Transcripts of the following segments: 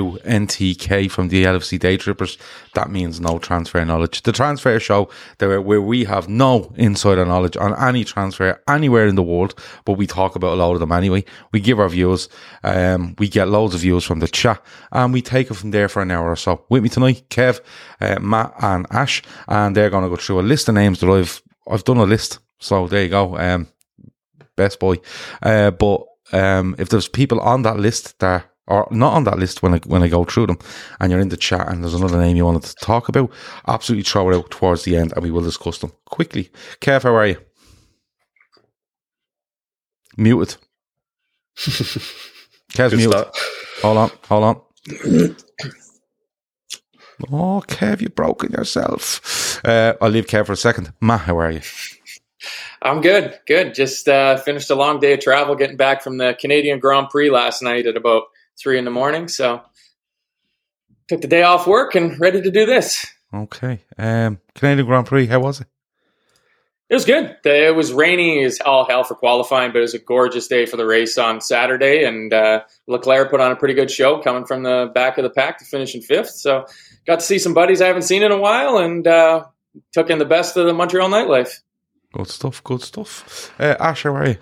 NTK from the LFC Day Trippers. That means no transfer knowledge. The transfer show where we have no insider knowledge on any transfer anywhere in the world, but we talk about a lot of them anyway. We give our views, um, we get loads of views from the chat, and we take it from there for an hour or so. With me tonight, Kev, uh, Matt, and Ash, and they're going to go through a list of names that I've I've done a list. So there you go. Um, best boy. Uh, but um, if there's people on that list that are not on that list when I when I go through them, and you're in the chat and there's another name you wanted to talk about, absolutely throw it out towards the end, and we will discuss them quickly. Kev, how are you? Muted. Kev's muted. start. Hold on, hold on. Oh, Kev, you've broken yourself. Uh, I'll leave Kev for a second. Matt, how are you? I'm good, good. Just uh, finished a long day of travel, getting back from the Canadian Grand Prix last night at about three in the morning. So took the day off work and ready to do this. Okay. Um, Canadian Grand Prix, how was it? It was good. It was rainy as all hell for qualifying, but it was a gorgeous day for the race on Saturday. And uh, Leclerc put on a pretty good show, coming from the back of the pack to finish in fifth. So got to see some buddies I haven't seen in a while, and uh, took in the best of the Montreal nightlife. Good stuff, good stuff. Uh, Ash, how are you?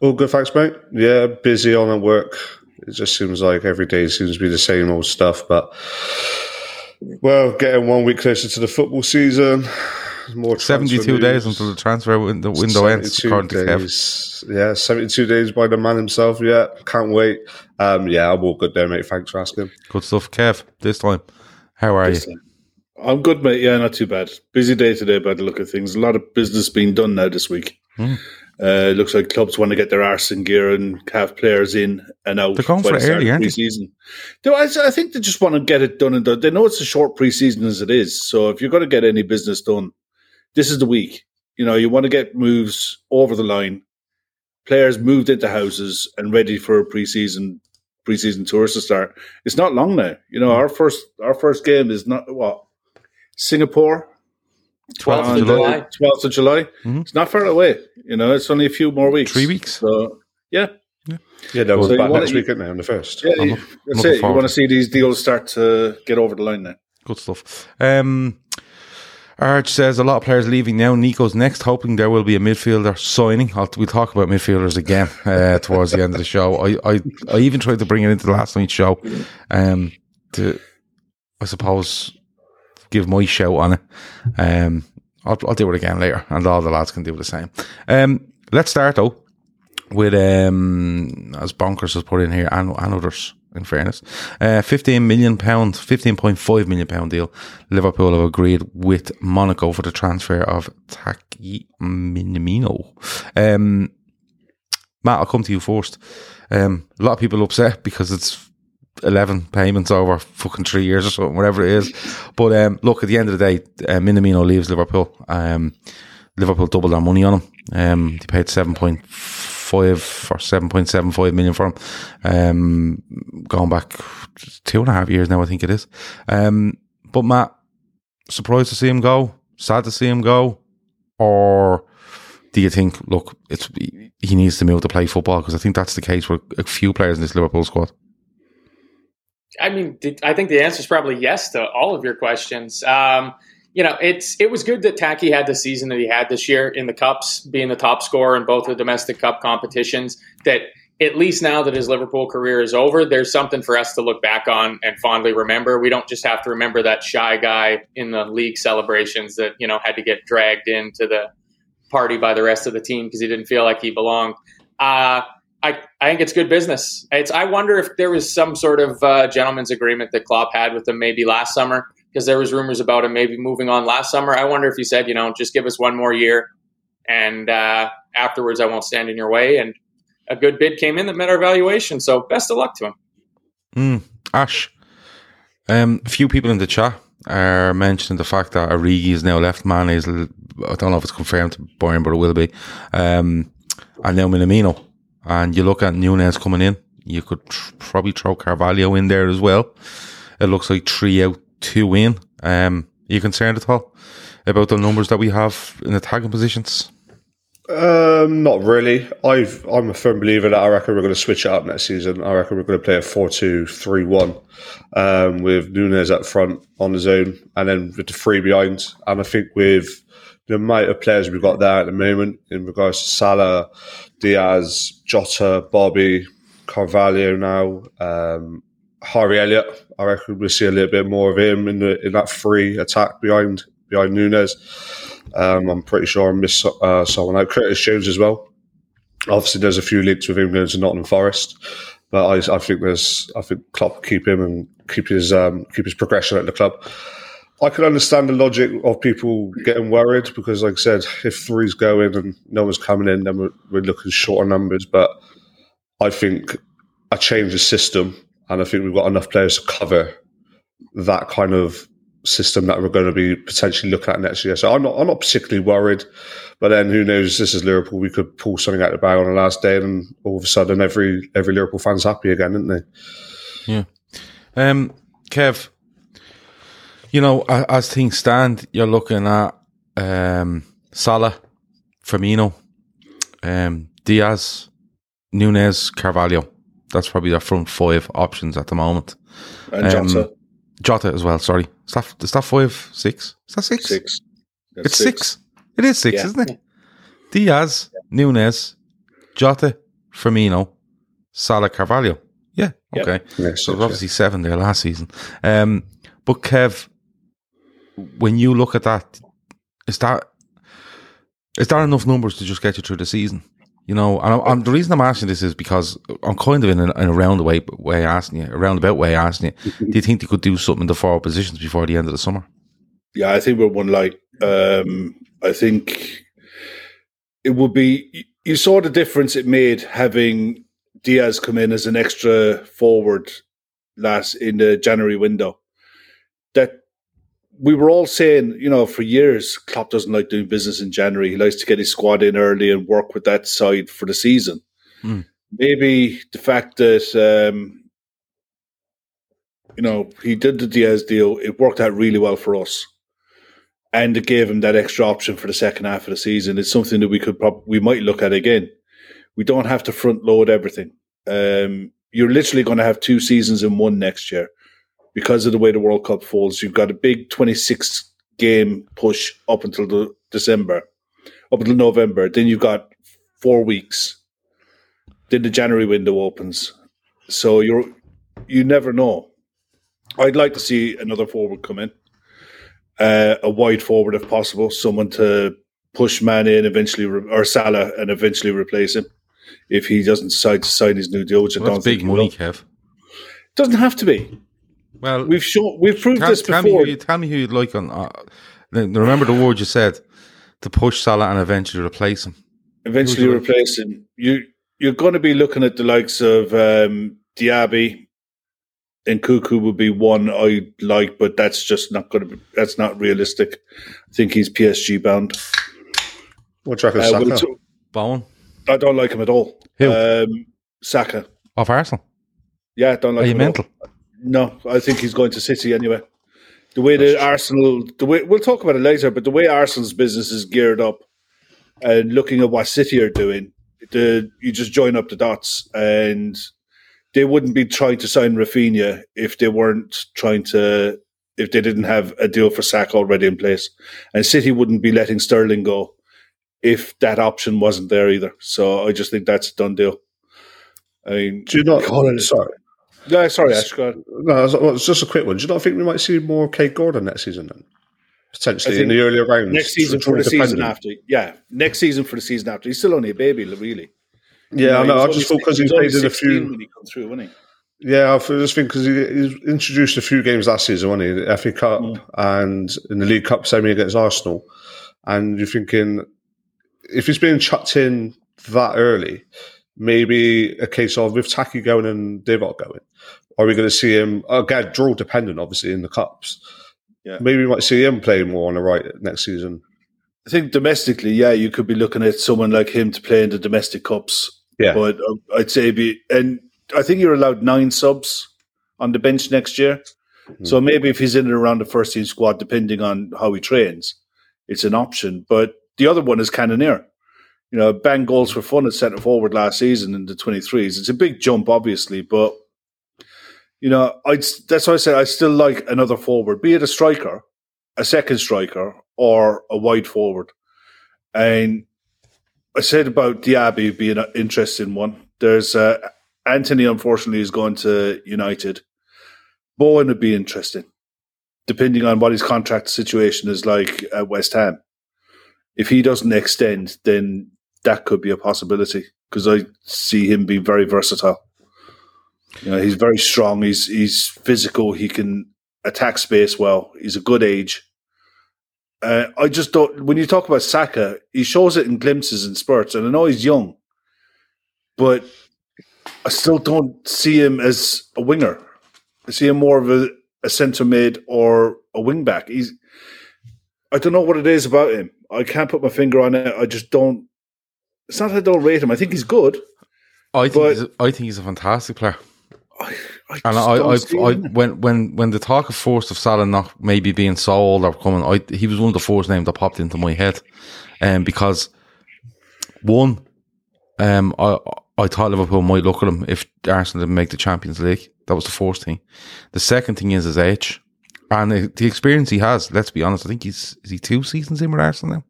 All good, thanks, mate. Yeah, busy on at work. It just seems like every day seems to be the same old stuff. But well, getting one week closer to the football season. More transfer 72 days until the transfer window, window ends, 72 according to Kev. days. Yeah, seventy-two days by the man himself. Yeah, can't wait. Um, yeah, I'm all good there, mate. Thanks for asking. Good stuff. Kev, this time, how are you? I'm good, mate. Yeah, not too bad. Busy day today by the look of things. A lot of business being done now this week. Hmm. Uh, it looks like clubs want to get their arse in gear and have players in and out. They're going for the early, aren't? Pre-season. Do I, I think they just want to get it done and done. They know it's a short pre-season as it is. So if you're going to get any business done, this is the week. You know, you want to get moves over the line, players moved into houses and ready for a pre-season pre-season tours to start. It's not long now. You know, our first our first game is not what Singapore. 12th of July. 12th of July. Mhm. It's not far away. You know, it's only a few more weeks. Three weeks. So, yeah. Yeah, that was So you back wanna- next weekend now on the first. Yeah, I'm you- look- that's it. You want to to see these deals start to get over the line now. Good stuff. Um, Arch says a lot of players leaving now. Nico's next, hoping there will be a midfielder signing. I'll, we'll talk about midfielders again uh, towards the end of the show. I, I, I even tried to bring it into the last night's show um, to, I suppose, give my shout on it. Um, I'll, I'll do it again later, and all the lads can do the same. Um, let's start though with um, as bonkers has put in here and, and others. In fairness, uh, fifteen million pound, fifteen point five million pound deal. Liverpool have agreed with Monaco for the transfer of Taki Minamino. Um, Matt, I'll come to you first. Um, a lot of people upset because it's 11 payments over fucking three years or something, whatever it is. But um, look, at the end of the day, uh, Minamino leaves Liverpool. Um, Liverpool doubled their money on him. Um, they paid 7.5 or 7.75 million for him. Um, going back two and a half years now, I think it is. Um, but Matt, surprised to see him go? Sad to see him go? Or do you think, look, it's he needs to move to play football? Because I think that's the case with a few players in this Liverpool squad. I mean, I think the answer is probably yes to all of your questions. Um, you know, it's it was good that Taki had the season that he had this year in the cups, being the top scorer in both the domestic cup competitions. That at least now that his Liverpool career is over, there's something for us to look back on and fondly remember. We don't just have to remember that shy guy in the league celebrations that you know had to get dragged into the party by the rest of the team because he didn't feel like he belonged. Uh, I, I think it's good business. It's, I wonder if there was some sort of uh, gentleman's agreement that Klopp had with him maybe last summer because there was rumors about him maybe moving on last summer. I wonder if he said, you know, just give us one more year, and uh, afterwards I won't stand in your way. And a good bid came in that met our valuation. So best of luck to him. Mm, Ash, um, a few people in the chat are mentioning the fact that Origi is now left. Man is, I don't know if it's confirmed to Bayern, but it will be. Um, and now Minamino. And you look at Nunez coming in, you could tr- probably throw Carvalho in there as well. It looks like three out, two in. Um, are you concerned at all about the numbers that we have in the tagging positions? Um, not really. I've, I'm a firm believer that I reckon we're going to switch it up next season. I reckon we're going to play a 4 2 3 1 um, with Nunez up front on his own and then with the three behind. And I think with the amount of players we've got there at the moment in regards to Salah, Diaz, Jota, Bobby, Carvalho now, um, Harvey Elliott. I reckon we'll see a little bit more of him in the in that free attack behind behind Nunez. Um, I'm pretty sure I missed uh, someone out. Curtis Jones as well. Obviously, there's a few links with him going to Nottingham Forest, but I, I think there's I think Klopp keep him and keep his um, keep his progression at the club. I can understand the logic of people getting worried because, like I said, if three's going and no one's coming in, then we're, we're looking shorter numbers. But I think a change of system, and I think we've got enough players to cover that kind of system that we're going to be potentially looking at next year. So I'm not, I'm not particularly worried. But then who knows? This is Liverpool. We could pull something out of the bag on the last day, and all of a sudden, every every Liverpool fan's happy again, isn't they? Yeah. Um, Kev, you know, as things stand, you're looking at um, Salah, Firmino, um, Diaz, Nunez, Carvalho. That's probably their front five options at the moment. And Jota. Um, Jota as well. Sorry, is that, is that five, six? Is that six? Six. That's It's six. It is six, Yeah. isn't it? Diaz, Nunez, Jota, Firmino, Salah, Carvalho. Yeah. Yep. Okay. Yeah, So there's obviously seven there last season. Um, but Kev, when you look at that, is that is that enough numbers to just get you through the season? You know, and I'm, I'm, the reason I'm asking this is because I'm kind of in, a, in a roundabout way asking you, a roundabout way asking you. do you think they could do something in the forward positions before the end of the summer? Yeah, I think we're one light. Um, I think it would be. You saw the difference it made having Diaz come in as an extra forward last in the January window. We were all saying, you know, for years, Klopp doesn't like doing business in January. He likes to get his squad in early and work with that side for the season. Hmm. Maybe the fact that um, you know he did the Diaz deal, it worked out really well for us and it gave him that extra option for the second half of the season. It's something that we could prob- we might look at again. We don't have to front load everything. Um, you're literally going to have two seasons in one next year because of the way the World Cup falls. You've got a big 26 game push up until the December, up until November. Then you've got four weeks. Then the January window opens. So you're you never know. I'd like to see another forward come in uh, a wide forward if possible, someone to push man in eventually, re- or Salah, and eventually replace him if he doesn't decide to sign his new deal, which I don't that's big money. Kev. Doesn't have to be. Well, We've shown, we've proved tell, this tell before. who you, tell me who you'd like on. Uh, remember the word you said to push Salah and eventually replace him. eventually Who's the- replace him. You you're going to be looking at the likes of um, Diaby and Nkunku would be one I like, but that's just not going to be. That's not realistic. I think he's PSG bound. What do you reckon, Uh, Saka? well, Bowen I don't like him at all. Who? Um, Saka. off Arsenal. Yeah, I don't like Are you him at all. No, I think he's going to City anyway. The way the Arsenal, the way we'll talk about it later, but the way Arsenal's business is geared up, and looking at what City are doing, the you just join up the dots, and they wouldn't be trying to sign Rafinha if they weren't trying to, if they didn't have a deal for Sack already in place, and City wouldn't be letting Sterling go if that option wasn't there either. So I just think that's a done deal. I mean, Do you not? Gordon- Sorry, yeah, sorry, Ash. Go no, it's, just a quick one. Do you not think we might see more Kaide Gordon next season then? Potentially in the earlier rounds. Next season for the season after. Yeah, next season for the season after. He's still only a baby, really. Yeah, I You know. he I just thought because he was only played in a few. when he come through, wasn't he? Yeah, I just think because he, he's introduced a few games last season, wasn't he? The FA Cup Mm. and in the League Cup semi against Arsenal. And you're thinking, if he's being chucked in that early, maybe a case of with Taki going and Divock going, are we going to see him, again, draw dependent, obviously, in the Cups? Yeah. Maybe we might see him playing more on the right next season. I think domestically, yeah, you could be looking at someone like him to play in the domestic cups. Yeah. But uh, I'd say be, and I think you're allowed nine subs on the bench next year. So maybe if he's in and around the first team squad, depending on how he trains, it's an option. But the other one is Cannoneer. You know, Ben goals for fun at centre forward last season in the 23s. It's a big jump, obviously, but you know, I'd, that's why I said I still like another forward, be it a striker, a second striker, or a wide forward. And I said about Diaby being an interesting one. There's uh, Antony, unfortunately, is going to United. Bowen would be interesting, depending on what his contract situation is like at West Ham. If he doesn't extend, then that could be a possibility because I see him being very versatile. You know, he's very strong. He's he's physical. He can attack space well. He's a good age. Uh, I just don't. When you talk about Saka, he shows it in glimpses and spurts, and I know he's young, but I still don't see him as a winger. I see him more of a, a centre mid or a wing back. He's. I don't know what it is about him. I can't put my finger on it. I just don't. It's not that I don't rate him. I think he's good. I think he's a, I think he's a fantastic player. I, I And I, I, I, when when when the talk of force of Salah not maybe being sold or coming, I he was one of the first names that popped into my head, um, because one, um, I I thought Liverpool might look at him if Arsenal didn't make the Champions League. That was the first thing. The second thing is his age and the, the experience he has. Let's be honest. I think he's is he two seasons in with Arsenal now.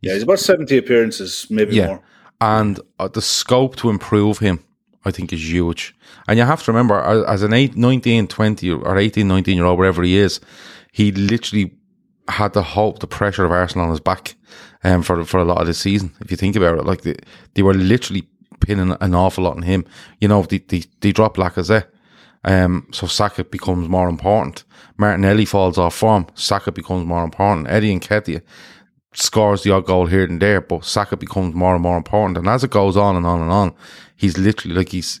Yeah, he's about seventy appearances, maybe Yeah. more. And uh, the scope to improve him, I think, is huge. And you have to remember, as an 8, 19, 20 or 18, 19 year old, wherever he is, he literally had the hope, the pressure of Arsenal on his back um, for for a lot of the season. If you think about it, like they, they were literally pinning an awful lot on him. You know, they they, they drop Lacazette. Um, so Saka becomes more important. Martinelli falls off form. Saka becomes more important. Eddie Nketiah scores the odd goal here and there, but Saka becomes more and more important. And as it goes on and on and on, he's literally like he's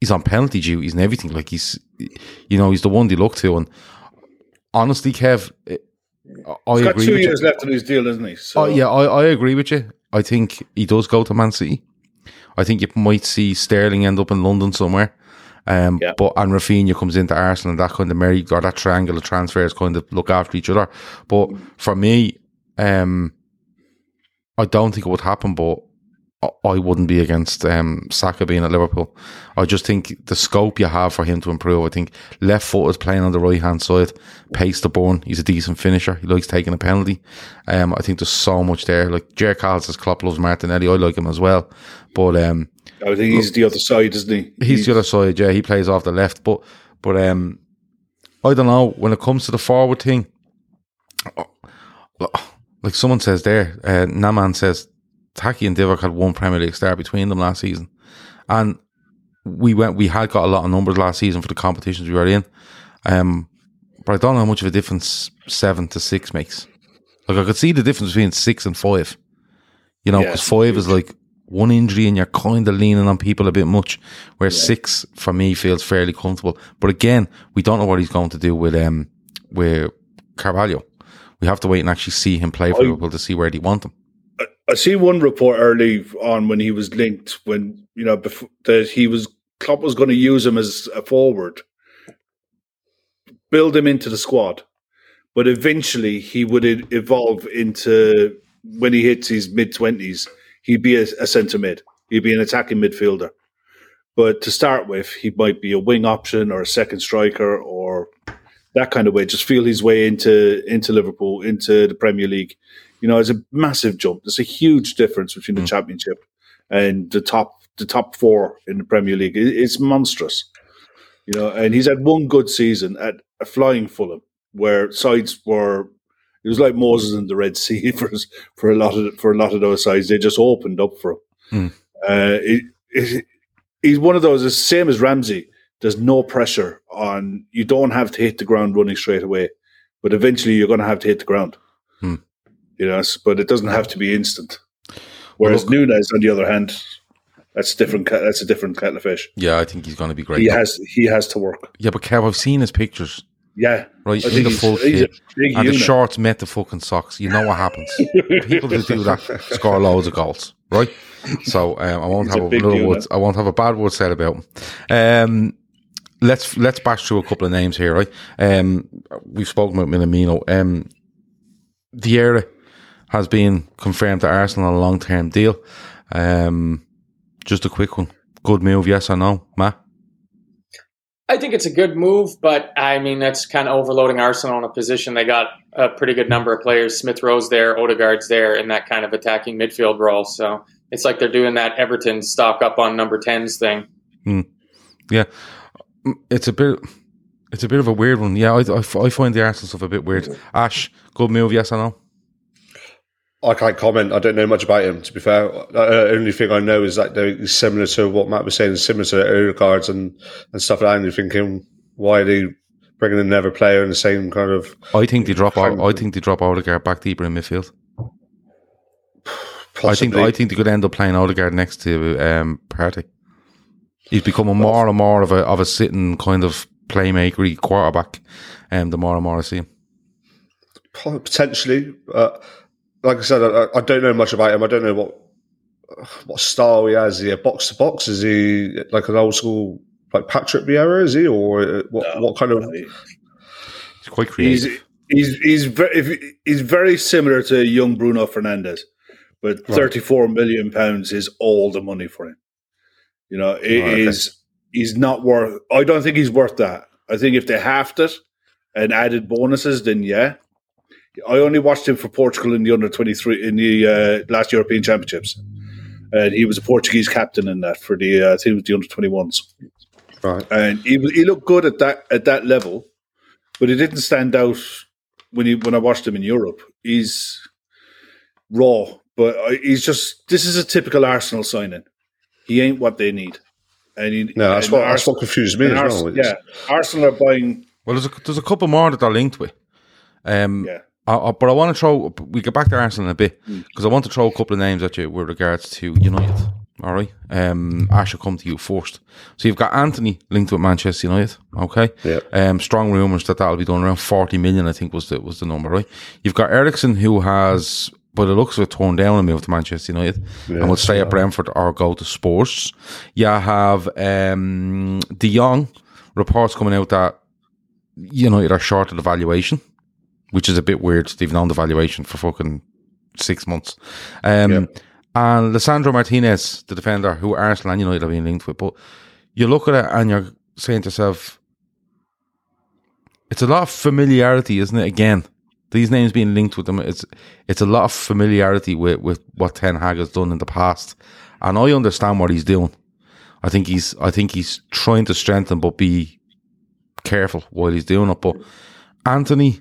he's on penalty duties and everything. Like he's, you know, he's the one they look to. And honestly, Kev, I He's got agree two with you. years left in his deal, isn't he? So Oh, yeah, I, I agree with you. I think he does go to Man City. I think you might see Sterling end up in London somewhere. Um, Yeah. but and Rafinha comes into Arsenal and that kind of merry or that triangle of transfers kind of look after each other. But for me, um, I don't think it would happen. But I, wouldn't be against um, Saka being at Liverpool. I just think the scope you have for him to improve. I think left foot is playing on the right hand side, pace to burn. He's a decent finisher. He likes taking a penalty. Um, I think there's so much there. Like Jer Carl says, Klopp loves Martinelli. I like him as well. But um, I think he's the other side, isn't he? he's the other side. Yeah, he plays off the left. But but um, I don't know when it comes to the forward thing. Like someone says there, uh, Naman says Taki and Divock had one Premier League start between them last season, and we went. We had got a lot of numbers last season for the competitions we were in. Um, but I don't know how much of a difference seven to six makes. Like I could see the difference between six and five. You know, Yeah, because five is like one injury and you're kind of leaning on people a bit much, where six for me feels fairly comfortable. But again, we don't know what he's going to do with um with Carvalho. We have to wait and actually see him play for I- Liverpool to see where they want him. I see one report early on when he was linked when you know before, that he was Klopp was going to use him as a forward, build him into the squad, but eventually he would evolve into when he hits his mid twenties, he'd be a, a centre mid, he'd be an attacking midfielder. But to start with, he might be a wing option or a second striker or that kind of way. Just feel his way into into Liverpool, into the Premier League. You know, it's a massive jump. There's a huge difference between the Championship and the top the top four in the Premier League. It, it's monstrous, you know. And he's had one good season at a flying Fulham, where sides were. It was like Moses in the Red Sea for for a lot of for a lot of those sides. They just opened up for him. Hmm. Uh, it, it, he's one of those. The same as Ramsay. There's no pressure on. You don't have to hit the ground running straight away, but eventually you're going to have to hit the ground. Hmm. You know, but it doesn't have to be instant. Whereas look- Nunez, on the other hand, that's different. That's a different kettle of fish. Yeah, I think he's going to be great. He has he has to work. yeah, but Kev, I've seen his pictures. Yeah, Right, I in think the full a kit. And the shorts met the fucking socks. You know what happens. People who do that score loads of goals, right? So um, I won't He's have a, words. I won't have a bad word said about him. Um, let's let's bash through a couple of names here, right? Um, we've spoken about Minamino. Um, Vieira has been confirmed to Arsenal on a long term deal. Um, just a quick one. Good move, yes or no, Matt? I think it's a good move, but I mean that's kind of overloading Arsenal in a position. They got a pretty good number of players. Smith Rowe's there, Odegaard's there in that kind of attacking midfield role. So it's like they're doing that Everton stock up on number tens thing. Yeah, Mm, it's a bit. It's a bit of a weird one. Yeah, I find the Arsenal stuff a bit weird. Ash, good move, yes or no? I can't comment. I don't know much about him. To be fair, the only thing I know is that they're similar to what Matt was saying, similar to Odegaards and and stuff like that. And you're thinking, why are they bringing another player in the same kind of? I think they drop. out. I think they drop Odegaard back deeper in midfield. Possibly. I think. I think they could end up playing Odegaard next to um, Partey. He's becoming more and more of a of a sitting kind of playmaker quarterback. Um, the more and more I see him. potentially. Uh, like I said, I, I don't know much about him. I don't know what what style he has. Is he a box to box? Is he like an old school like Patrick Vieira? Is he or uh, what? No. what kind of? He's quite He's creative. he's he's very he's very similar to young Bruno Fernandes, but Right. thirty four million pounds is all the money for him. You know, it is he's not worth. I don't think he's worth that. I think if they halved it and added bonuses, then yeah. I only watched him for Portugal in the under twenty three in the uh, last European Championships, and he was a Portuguese captain in that for the uh, I think it was the under twenty ones Right. and he he looked good at that at that level, but he didn't stand out when he when I watched him in Europe. He's raw, but I- he's just this is a typical Arsenal signing. He ain't what they need, and he, No, that's and what that's Arsenal- what confused me as Ars- well. It's- yeah, Arsenal are buying. Well, there's a, there's a couple more that they're linked with. Um, Yeah, I, I, but I want to throw. We get back to Arsenal in a bit because I want to throw a couple of names at you with regards to United. All right, um, I shall come to you first. So you've got Antony linked with Manchester United. Okay, Yeah. Um, strong rumours that that'll be done around forty million. I think was the was the number. Right. You've got Eriksen who has, by the looks it, torn down and moved to Manchester United, and will stay at Brentford or go to Spurs. You have um, De Jong. Reports coming out that United are short of the valuation which is a bit weird. They've known the valuation for fucking six months. Um, Yeah. And Lisandro Martinez, the defender, who Arsenal and United are being linked with. But you look at it and you're saying to yourself, it's a lot of familiarity, isn't it? Again, these names being linked with them, it's it's a lot of familiarity with, with what Ten Hag has done in the past. And I understand what he's doing. I think he's I think he's trying to strengthen but be careful while he's doing it. But Antony,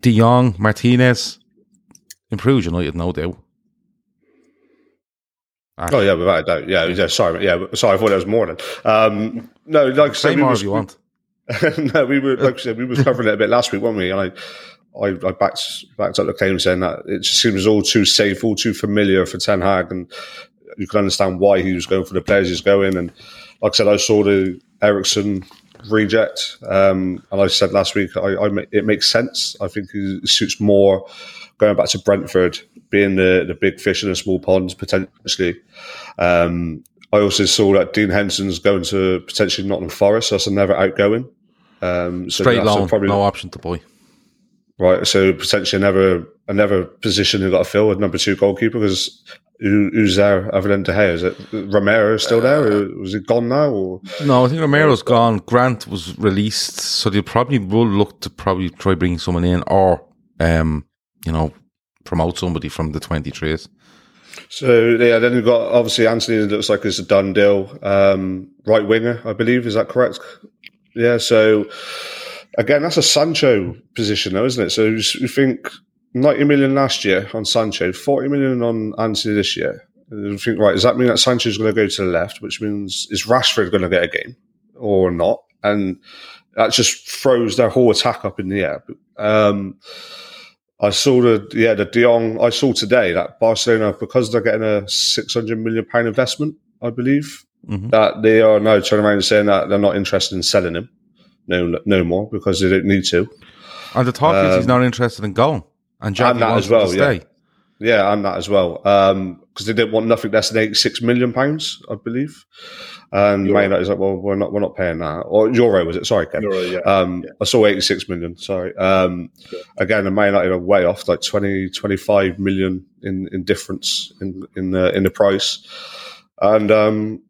De Jong, Martinez improves United, no doubt. Oh yeah, without a doubt. Yeah, yeah. Sorry, yeah. Sorry, I thought there was more than. Um, no, like I said, Say more was- if you want. no, we were like I said, we were covering it a bit last week, weren't we? And I, I, I backed backed up the claim saying that it just seems all too safe, all too familiar for Ten Hag, and you can understand why he was going for the players he's going. And like I said, I saw the Eriksen reject, um, and I said last week, I, I it makes sense. I think it suits more going back to Brentford, being the the big fish in a small pond potentially. Um, I also saw that Dean Henderson's going to potentially Nottingham Forest. So that's another outgoing. Um, so Straight that's loan, probably no option to buy. Right. So potentially another another position they've got to fill with number two goalkeeper because who, who's there other than De Gea? Is it Romero still there? Or was it gone now? Or No, I think Romero's gone. Grant was released, so they probably will look to probably try bringing someone in or, um, you know, promote somebody from the 23s. So yeah, then you've got obviously Antony It looks like it's a done deal. Um, right winger, I believe. Is that correct? Yeah. So again, that's a Sancho position, though, isn't it? So you think ninety million last year on Sancho, forty million on Antony this year. You think right? Does that mean that Sancho's going to go to the left, which means is Rashford going to get a game or not? And that just throws their whole attack up in the air. Um, I saw the yeah the De Jong. I saw today that Barcelona because they're getting a six hundred million pound investment, I believe Mhm. that they are now turning around and saying that they're not interested in selling him, no no more because they don't need to. And the talk is he's Um, not interested in going. And Jackie and that wants as well, to stay. Yeah, and that as well because they didn't want nothing less than eighty six million pounds, I believe. And Euro. Man United's like, well, we're not we're not paying that or euro was it? Sorry, Ken. Euro, yeah. Um, I saw 86 million. Sorry. Um, again, the Man United are way off, like 20, 25 million in, in difference in, in the, in the price. And, um,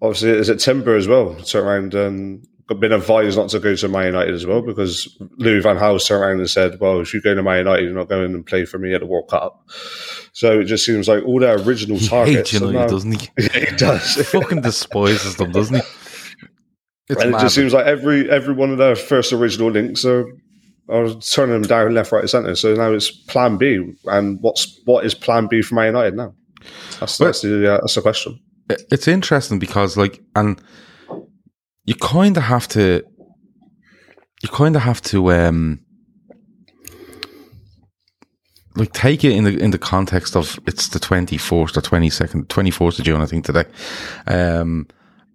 obviously is it Timber as well? Turn around and got been advised not to go to Man United as well because Louis Van Gaal turned around and said, well, if you go to Man United, you're not going and play for me at the World Cup. So it just seems like all their original He targets. hates United, now- doesn't he? Yeah, he does. He fucking despises them, doesn't he? It's and it just seems like every every one of their first original links are are turning them down left, right, and centre. So now it's Plan B, and what's what is Plan B for Man United now? That's, that's the uh, that's the question. it's interesting because like and you kind of have to you kind of have to um like take it in the in the context of it's the 24th or 22nd 24th of June I think today. Um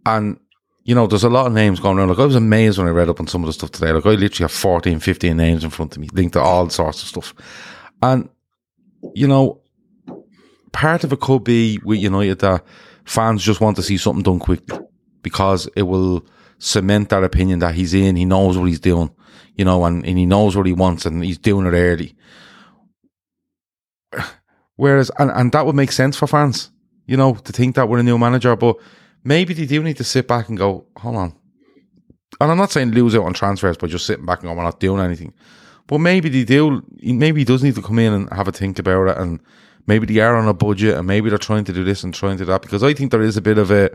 and you know there's a lot of names going around. Like I was amazed when I read up on some of the stuff today. Like I literally have 14 15 names in front of me linked to all sorts of stuff. And you know part of it could be with United that fans just want to see something done quickly because it will cement that opinion that he's in, he knows what he's doing, you know, and, and he knows what he wants and he's doing it early. Whereas, and, and that would make sense for fans, you know, to think that we're a new manager, but maybe they do need to sit back and go, hold on. And I'm not saying lose out on transfers by just sitting back and going, we're not doing anything. But maybe they do, maybe he does need to come in and have a think about it and maybe they are on a budget and maybe they're trying to do this and trying to do that because I think there is a bit of a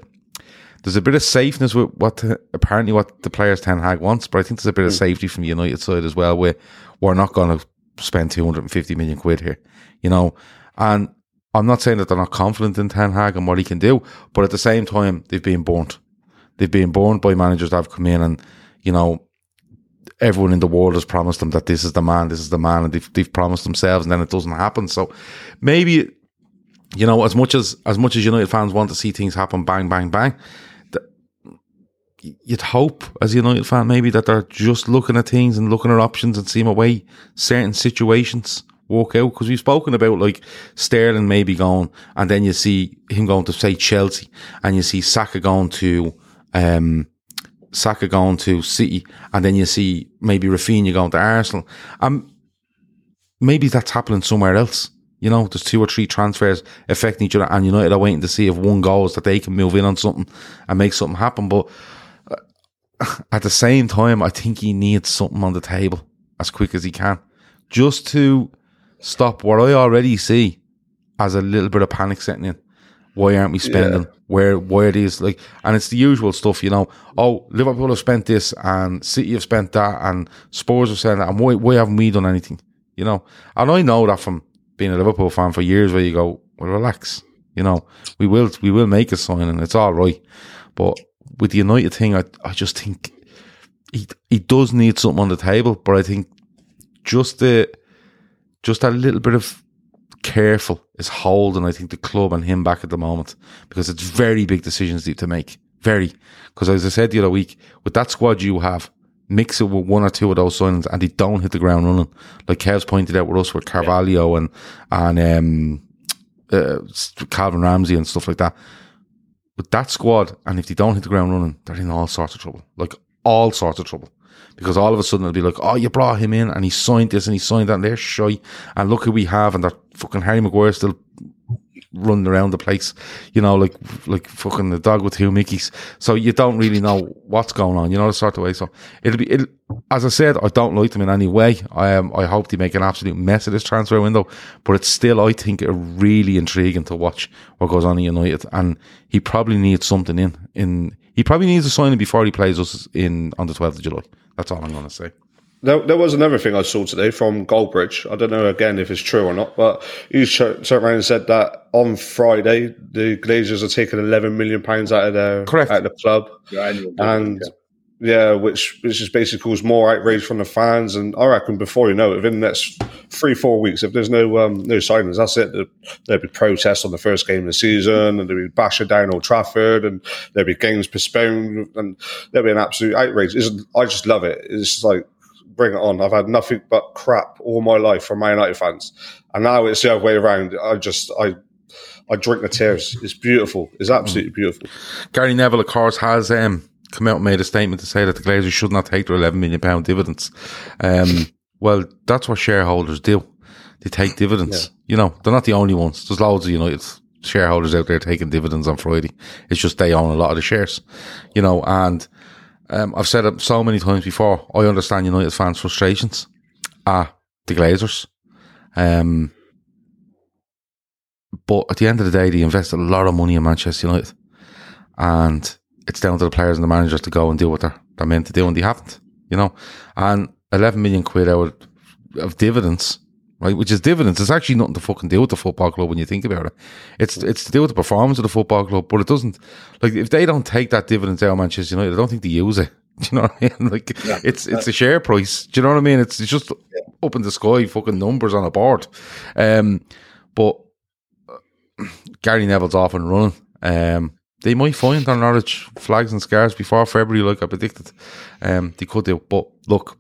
there's a bit of safeness with what the, apparently what the players Ten Hag wants, but I think there's a bit of hmm. safety from the United side as well where we're not going to spend 250 million quid here, you know. And I'm not saying that they're not confident in Ten Hag and what he can do, but at the same time they've been burnt. They've been burnt by managers that have come in and you know everyone in the world has promised them that this is the man, this is the man, and they've, they've promised themselves, and then it doesn't happen. So maybe, you know, as much as as much as United fans want to see things happen, bang, bang, bang, you'd hope as a United fan maybe that they're just looking at things and looking at options and seeing a way certain situations work out because we've spoken about like Sterling maybe going, and then you see him going to say Chelsea, and you see Saka going to. um Saka going to City, and then you see maybe Rafinha going to Arsenal. Um, maybe that's happening somewhere else. You know, there's two or three transfers affecting each other, and United are waiting to see if one goes that they can move in on something and make something happen. But at the same time, I think he needs something on the table as quick as he can, just to stop what I already see as a little bit of panic setting in. Why aren't we spending? Where where it is like, and it's the usual stuff, you know. Oh, Liverpool have spent this, and City have spent that, and Spurs have spent that, and why why haven't we done anything? You know, and I know that from being a Liverpool fan for years, where you go, well, relax, you know, we will we will make a sign, and it's all right. But with the United thing, I I just think he he does need something on the table, but I think just the just a little bit of careful is holding, I think, the club and him back at the moment because it's very big decisions to make. Very. Because as I said the other week, with that squad you have, mix it with one or two of those signings and they don't hit the ground running. Like Kev's pointed out with us with Carvalho and, and, um, uh, Calvin Ramsay and stuff like that. With that squad, and if they don't hit the ground running, they're in all sorts of trouble. Like all sorts of trouble. Because all of a sudden it'll be like, oh, you brought him in and he signed this and he signed that and they're shy. And look who we have and they're fucking Harry Maguire still running around the place, you know, like like fucking the dog with two Mickeys. So you don't really know what's going on, you know, the sort of way. So it'll be, it'll, as I said, I don't like them in any way. I um, I hope they make an absolute mess of this transfer window, but it's still, I think, really intriguing to watch what goes on in United. And he probably needs something in in. He probably needs a signing before he plays us in on the twelfth of July. That's all I'm going to say. There, there, was another thing I saw today from Goldbridge. I don't know again if it's true or not, but he turned around and said that on Friday the Glazers are taking eleven million pounds out of their Correct. out of the club, Yeah, and yeah, which which just basically caused more outrage from the fans. And I reckon before you know it, within the next three four weeks, if there's no um, no signings, that's it. There- There'll be protests on the first game of the season, and there'll be bashing down Old Trafford, and there'll be games postponed, and there'll be an absolute outrage. It's, I just love it. It's just like bring it on. I've had nothing but crap all my life from Man United fans, and now it's the other way around. I just I I drink the tears. It's beautiful. It's absolutely beautiful. Gary Neville, of course, has um, come out and made a statement to say that the Glazers should not take their 11 million pound dividends. Um, well, that's what shareholders do. They take dividends. You know, they're not the only ones. There's loads of United shareholders out there taking dividends on Friday. It's just they own a lot of the shares, you know, and um, I've said it so many times before. I understand United fans' frustrations at the Glazers. Um, but at the end of the day, they invested a lot of money in Manchester United. And it's down to the players and the managers to go and do what they're, they're meant to do, and they haven't, you know. And 11 million quid out of dividends, right, which is dividends, it's actually nothing to fucking do with the football club when you think about it. It's it's to do with the performance of the football club, but it doesn't, like, if they don't take that dividends out of Manchester United, I don't think they use it. Do you know what I mean? Like, it's it's a share price. Do you know what I mean? It's, it's just up in the sky, fucking numbers on a board. Um, but Gary Neville's off and running. Um, they might find their Norwich flags and scars before February, like I predicted. Um, they could do, but look,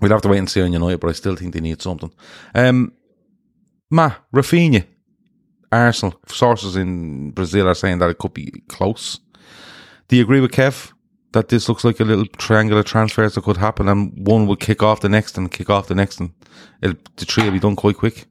we'll have to wait and see on United. But I still think they need something. Um, Ma Rafinha, Arsenal sources in Brazil are saying that it could be close. Do you agree with Kev that this looks like a little triangular transfers that could happen, and one would kick off the next and kick off the next, and the tree will be done quite quick?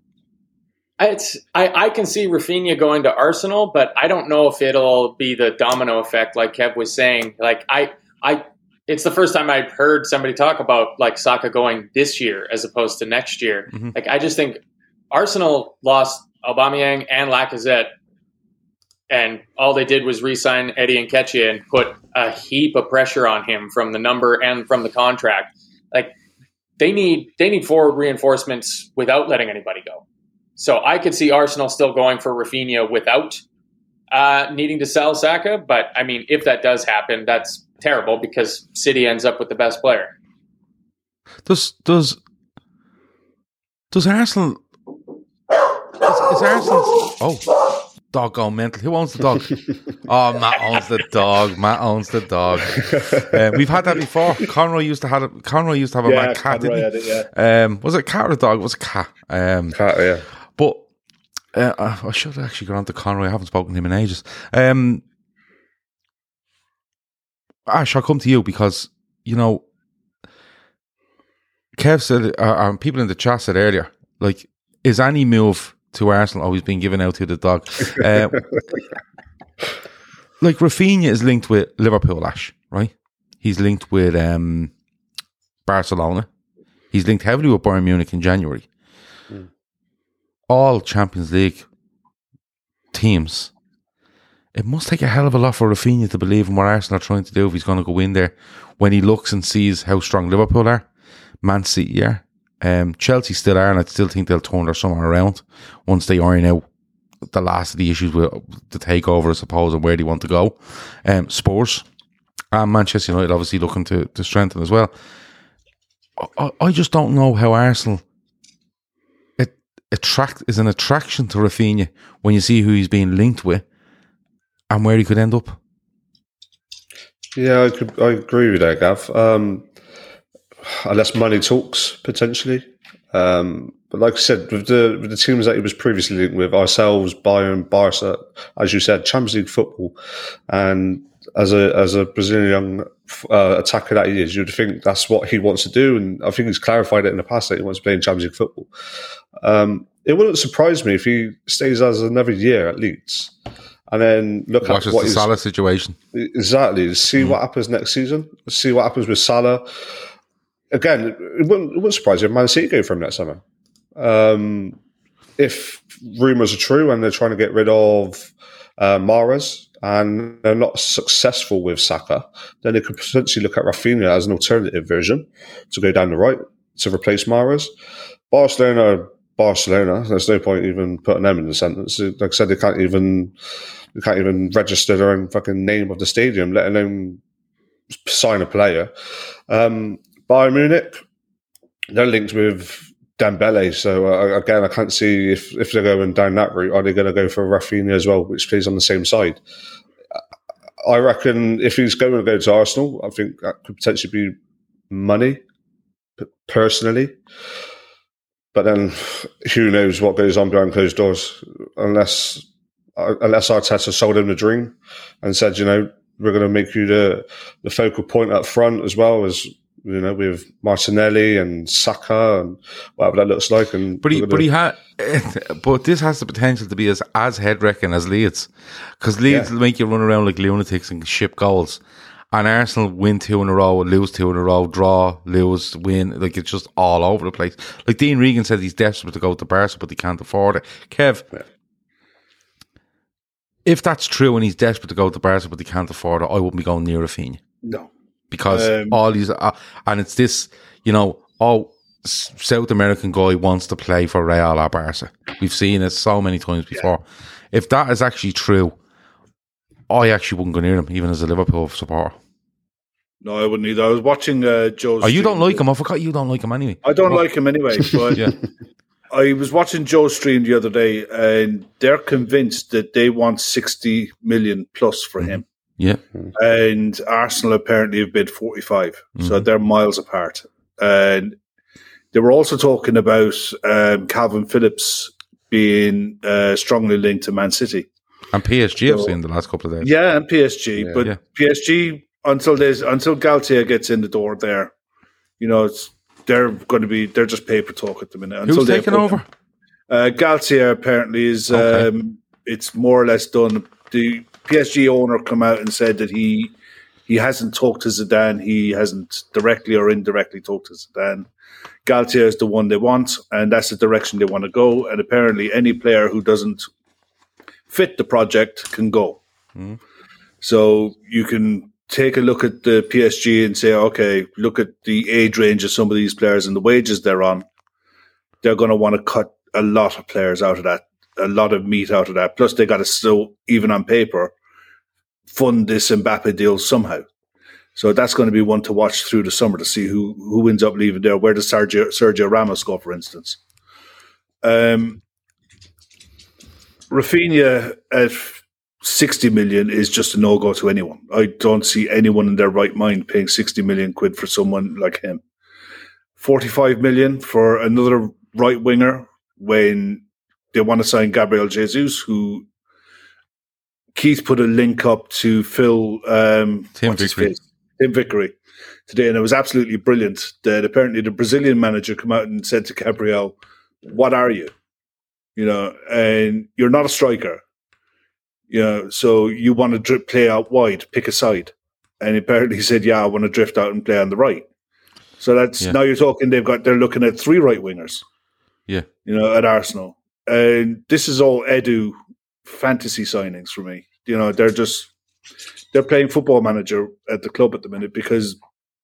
It's I, I can see Rafinha going to Arsenal, but I don't know if it'll be the domino effect like Kev was saying. Like I I it's the first time I've heard somebody talk about like Saka going this year as opposed to next year. Mhm. Like I just think Arsenal lost Aubameyang and Lacazette, and all they did was re-sign Eddie Nketiah and put a heap of pressure on him from the number and from the contract. Like they need they need forward reinforcements without letting anybody go. So I could see Arsenal still going for Rafinha without uh, needing to sell Saka. But I mean, if that does happen, that's terrible because City ends up with the best player. Does does does Arsenal? Is, is Arsenal? Oh, dog gone mental. Who owns the dog? oh, Matt owns the dog. Matt owns the dog. Uh, we've had that before. Conroy used to have a, Conroy used to have a Yeah, mad cat. Conroy Didn't he? it, yeah. Um, was it a cat or a dog? It was a cat. Um, Cat, yeah. but uh, I I should have actually gone on to Conroy. I haven't spoken to him in ages. Um, Ash, I'll come to you because you know Kev said, uh, um, people in the chat said earlier, like, is any move to Arsenal always being given out to the dog? Uh, like Rafinha is linked with Liverpool, Ash, right? He's linked with um, Barcelona. He's linked heavily with Bayern Munich in January. All Champions League teams. It must take a hell of a lot for Rafinha to believe in what Arsenal are trying to do if he's going to go in there when he looks and sees how strong Liverpool are, Man City are, um, Chelsea still are, and I still think they'll turn their summer around once they iron out the last of the issues with the takeover, I suppose, and where they want to go. Um, Spurs and Manchester United obviously looking to, to strengthen as well. I, I just don't know how Arsenal it attract is an attraction to Rafinha when you see who he's being linked with and where he could end up. Yeah, I could, I agree with that, Gav. Um, unless money talks potentially. Um, but like I said, with the with the teams that he was previously linked with, ourselves, Bayern, Barca, as you said, Champions League football, and as a as a Brazilian young uh, attacker that he is, you'd think that's what he wants to do, and I think he's clarified it in the past that he wants to play in Champions League football. Um, it wouldn't surprise me if he stays as another year at Leeds, and then look Watches at what the Salah situation. exactly see what happens next season. See what happens with Salah. Again, it wouldn't, it wouldn't surprise you if Man City go for him next summer. Um, if rumours are true and they're trying to get rid of uh, Mahrez and they're not successful with Saka, then they could potentially look at Rafinha as an alternative version to go down the right to replace Mahrez. Barcelona, Barcelona. There's no point even putting them in the sentence. Like I said, they can't even they can't even register their own fucking name of the stadium, let alone sign a player. Um, Bayern Munich, they're linked with Dembele. So uh, again, I can't see if, if they're going down that route. Are they going to go for Rafinha as well, which plays on the same side? I reckon if he's going to go to Arsenal, I think that could potentially be money, personally. But then, who knows what goes on behind closed doors? Unless Uh, unless Arteta sold him the dream and said, you know, we're going to make you the the focal point up front as well as you know with Martinelli and Saka and whatever that looks like. And But he, but he had, but this has the potential to be as as head wrecking as Leeds, because Leeds Yeah. will make you run around like lunatics and ship goals, and Arsenal win two in a row, lose two in a row, draw, lose, win, like it's just all over the place. Like Dean Regan said, he's desperate to go to Barca, but he can't afford it. Kev, if that's true and he's desperate to go to Barca, but he can't afford it, I wouldn't be going near Rafinha No. because Um, all these uh, and it's this you know oh South American guy wants to play for Real or Barca. We've seen it so many times before. If that is actually true, I actually wouldn't go near him, even as a Liverpool supporter. No, I wouldn't either. I was watching uh, Joe's. Oh, you don't like him? I forgot you don't like him anyway. I don't like him anyway, but Yeah, I was watching Joe's stream the other day, and they're convinced that they want sixty million plus for him, yeah. and Arsenal apparently have bid forty-five, so Mhm. they're miles apart. And they were also talking about um, Calvin Phillips being uh, strongly linked to Man City. And PSG I've seen the last couple of days. Yeah, and PSG, Yeah. but Yeah. PSG until there's until Galtier gets in the door there, you know, it's they're going to be they're just paper talk at the minute. Until Who's taking over? Uh, Galtier apparently is Okay. um, it's more or less done. The PSG owner come out and said that he he hasn't talked to Zidane. He hasn't directly or indirectly talked to Zidane. Galtier is the one they want, and that's the direction they want to go. And apparently, any player who doesn't fit the project can go. Mhm. So you can take a look at the PSG and say, okay, look at the age range of some of these players and the wages they're on. They're going to want to cut a lot of players out of that, a lot of meat out of that. Plus, they got to still, even on paper, fund this Mbappe deal somehow. So that's going to be one to watch through the summer to see who who ends up leaving there. Where does Sergio Sergio Ramos go, for instance? Um, Rafinha at sixty million is just a no go to anyone. I don't see anyone in their right mind paying sixty million quid for someone like him. Forty five million for another right winger when they want to sign Gabriel Jesus, who Keith put a link up to Phil um, Tim Vickery. Tim Vickery today, and it was absolutely brilliant. That apparently the Brazilian manager came out and said to Gabriel, "What are you? You know, and you're not a striker. You know, so you want to drip play out wide, pick a side." And apparently he said, "Yeah, I want to drift out and play on the right." So that's Yeah. now you're talking. They've got they're looking at three right wingers Yeah. you know, at Arsenal. And this is all Edu fantasy signings for me. You know, they're just they're playing football manager at the club at the minute because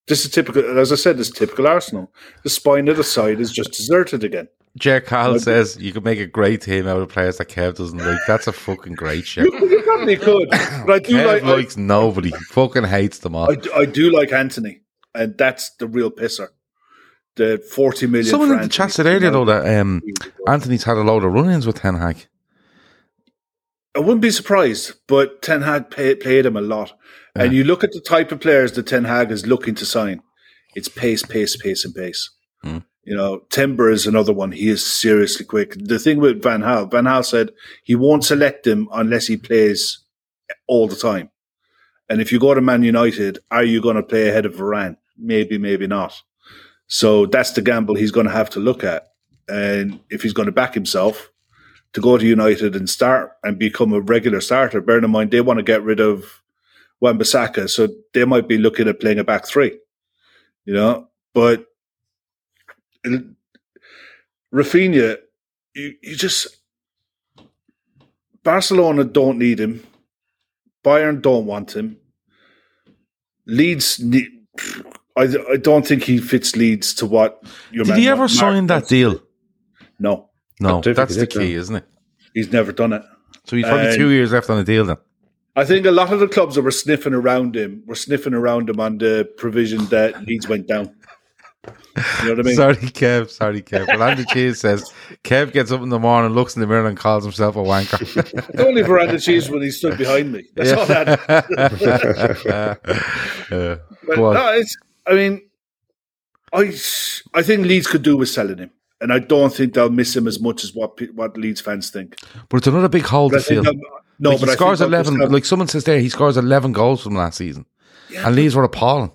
this is typical. As I said, this is typical Arsenal. The spine of the side is just deserted again. Jack Hall says you could make a great team out of players that Kev doesn't like. That's a fucking great show. You, you probably could, but I do Kev like. I, likes nobody. He fucking hates them all. I, do- I do like Antony, and that's the real pisser. The forty million. Someone in the chat said earlier though that um, Antony's had a load of run-ins with Ten Hag. I wouldn't be surprised, but Ten Hag pay, played him a lot. And you look at the type of players that Ten Hag is looking to sign. It's pace, pace, pace, and pace. Hmm. You know, Timber is another one. He is seriously quick. The thing with Van Gaal, Van Gaal said he won't select him unless he plays all the time. And if you go to Man United, are you going to play ahead of Varane? Maybe, maybe not. So that's the gamble he's going to have to look at. And if he's going to back himself to go to United and start and become a regular starter, bearing in mind they want to get rid of Wan-Bissaka, so they might be looking at playing a back three, you know. But Rafinha, you, you just Barcelona don't need him. Bayern don't want him. Leeds need. I, I don't think he fits Leeds to what your Did man he ever Mark sign that deal? No, No, that's the key, isn't it? he's never done it. So he's probably And- two years left on the deal then. I think a lot of the clubs that were sniffing around him were sniffing around him on the provision that Leeds went down. You know what I mean? Sorry, Kev. Sorry, Kev. But Andy Cheese says Kev gets up in the morning, looks in the mirror, and calls himself a wanker. Only Veranda Cheese when he stood behind me. That's all that. Yeah. But no, it's. I mean, I I think Leeds could do with selling him, and I don't think they'll miss him as much as what what Leeds fans think. But it's another big hole But to fill. no, like but he scores eleven. Like someone says there, he scores eleven goals from last season, and Leeds were appalling.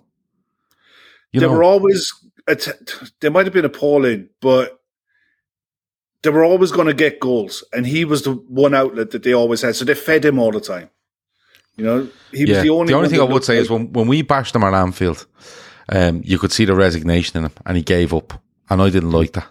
You they know, were always they might have been appalling, but they were always going to get goals, and he was the one outlet that they always had. So they fed him all the time. You know, he was yeah. the only. thing I would say is when when we bashed him at Anfield, um, you could see the resignation in him, and he gave up, and I didn't like that.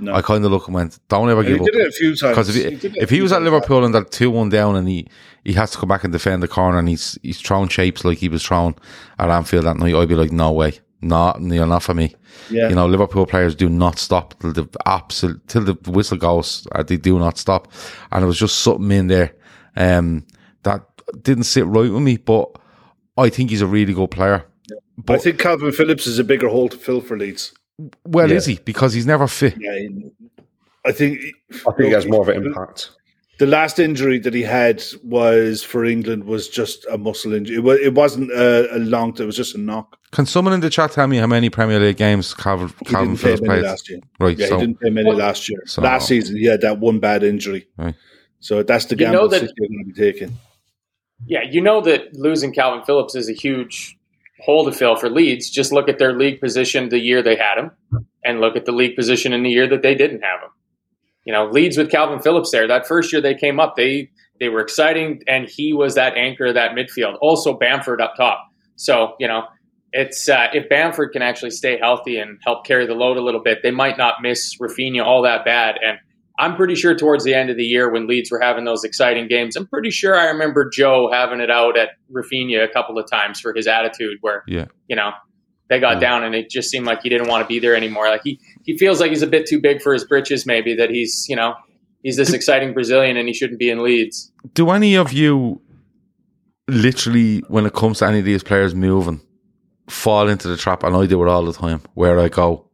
No. I kind of look and went, "Don't ever And he give up." did it a few times. Because if he, a if he was at. Liverpool and they're two one down and he, he has to come back and defend the corner and he's he's throwing shapes like he was throwing at Anfield that night, I'd be like, no way, not you're not for me. Yeah. You know, Liverpool players do not stop till the absolute till the whistle goes. Uh, they do not stop, and it was just something in there um, that didn't sit right with me. But I think he's a really good player. but I think Calvin Phillips is a bigger hole to fill for Leeds. Well, Yeah. is he? Because he's never fit. Yeah, he- I think I think he has more of an impact. The last injury that he had was for England was just a muscle injury. It, wa- it wasn't a, a long. It was just a knock. Can someone in the chat tell me how many Premier League games Calvin, Calvin Phillips played? last year. Right, Yeah, so he didn't play many last year. so- last season, he had that one bad injury. Right. So that's the You gamble know that- City are going to be taking. Yeah, you know that losing Calvin Phillips is a huge hole to fill for Leeds. Just look at their league position the year they had him, and look at the league position in the year that they didn't have him. You know, Leeds with Calvin Phillips there. That first year they came up, they they were exciting, and he was that anchor of that midfield. Also Bamford up top. So you know, it's uh, if Bamford can actually stay healthy and help carry the load a little bit, they might not miss Rafinha all that bad. And I'm pretty sure towards the end of the year when Leeds were having those exciting games, I'm pretty sure I remember Joe having it out at Rafinha a couple of times for his attitude where, Yeah. you know, they got down and it just seemed like he didn't want to be there anymore. Like he, he feels like he's a bit too big for his britches, maybe that he's, you know, he's this exciting Brazilian and he shouldn't be in Leeds. do any of you literally, when it comes to any of these players moving, fall into the trap? And I do it all the time, where I go,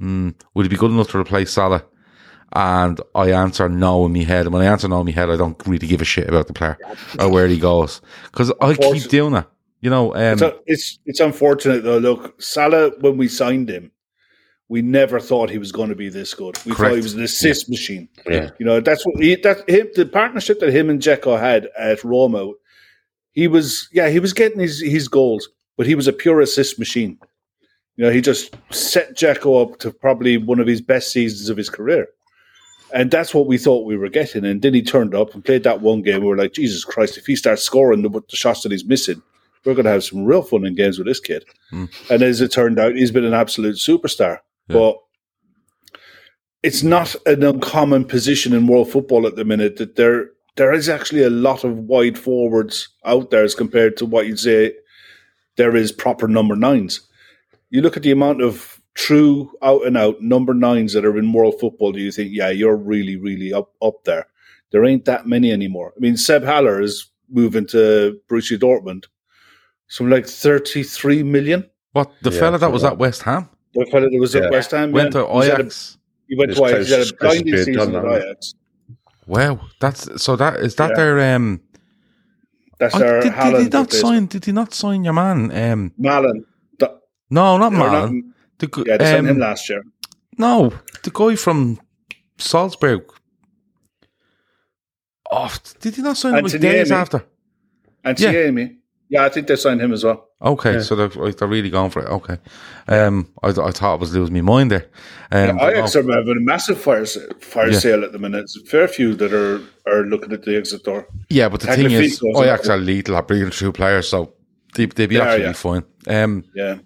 mm, "Would he be good enough to replace Salah?" And I answer no in my head. And when I answer no in my head, I don't really give a shit about the player or where he goes because I keep doing that. You know, um, So it's it's unfortunate though. Look, Salah when we signed him, we never thought he was going to be this good. We thought he was an assist machine. Yeah. You know, that's what he that him the partnership that him and Dzeko had at Roma. He was yeah, he was getting his his goals, but he was a pure assist machine. You know, he just set Dzeko up to probably one of his best seasons of his career. And that's what we thought we were getting. And then he turned up and played that one game. We were like, Jesus Christ, if he starts scoring the, the shots that he's missing, we're going to have some real fun in games with this kid. Mm. And as it turned out, he's been an absolute superstar. Yeah. But it's not an uncommon position in world football at the minute that there there is actually a lot of wide forwards out there as compared to what you'd say there is proper number nines. You look at the amount of true out and out number nines that are in world football, do you think, yeah, you're really, really up up there? There ain't that many anymore. I mean, Seb Haller is moving to Borussia Dortmund. Something like 33 million. what the Yeah, fella that was at West Ham The fella that was Yeah. at West Ham went yeah. to He's had a- Ajax. He went His to Ajax. He had close- a close blinding season done at. Ajax. Wow, that's so that is that Yeah. their um. That's oh, their did, did he not replacement. sign? Did he not sign your man? Um, Malin. The- no, not they're not- Malin. The, yeah, they signed him um, last year. No, the guy from Salzburg. Oh, did he not sign him like Anthony days Amy. after? And yeah. Tiemi. Yeah, I think they signed him as well. Okay, so they're, they're really going for it. Okay, um, I, I thought I was losing my mind there. Um, Ajax no. are having a massive fire fire Yeah. sale at the minute. There's a fair few that are are looking at the exit door. yeah, but the thing is, Tagliafico is Ajax up. are lethal at bringing through players, so they, they'd be absolutely yeah. fine. Um, Yeah,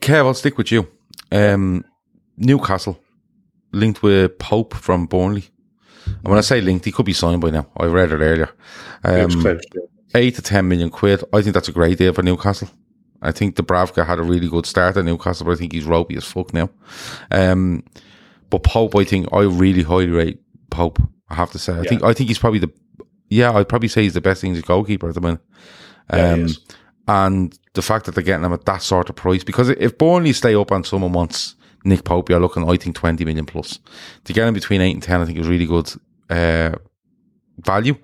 Kev, I'll stick with you. Um, Newcastle linked with Pope from Burnley. And when I say linked, he could be signed by now. I read it earlier. It's Um, yeah. Eight to ten million quid. I think that's a great deal for Newcastle. I think Dubravka had a really good start at Newcastle, but I think he's ropey as fuck now. Um, but Pope, I think I really highly rate Pope. I have to say, I think I think he's probably the yeah, I'd probably say he's the best English goalkeeper at the minute. Yeah, he Um, is. and the fact that they're getting him at that sort of price, because if Burnley stay up and someone wants Nick Pope, you're looking, I think, 20 million plus. To get him between 8 and 10, I think is really good uh, value.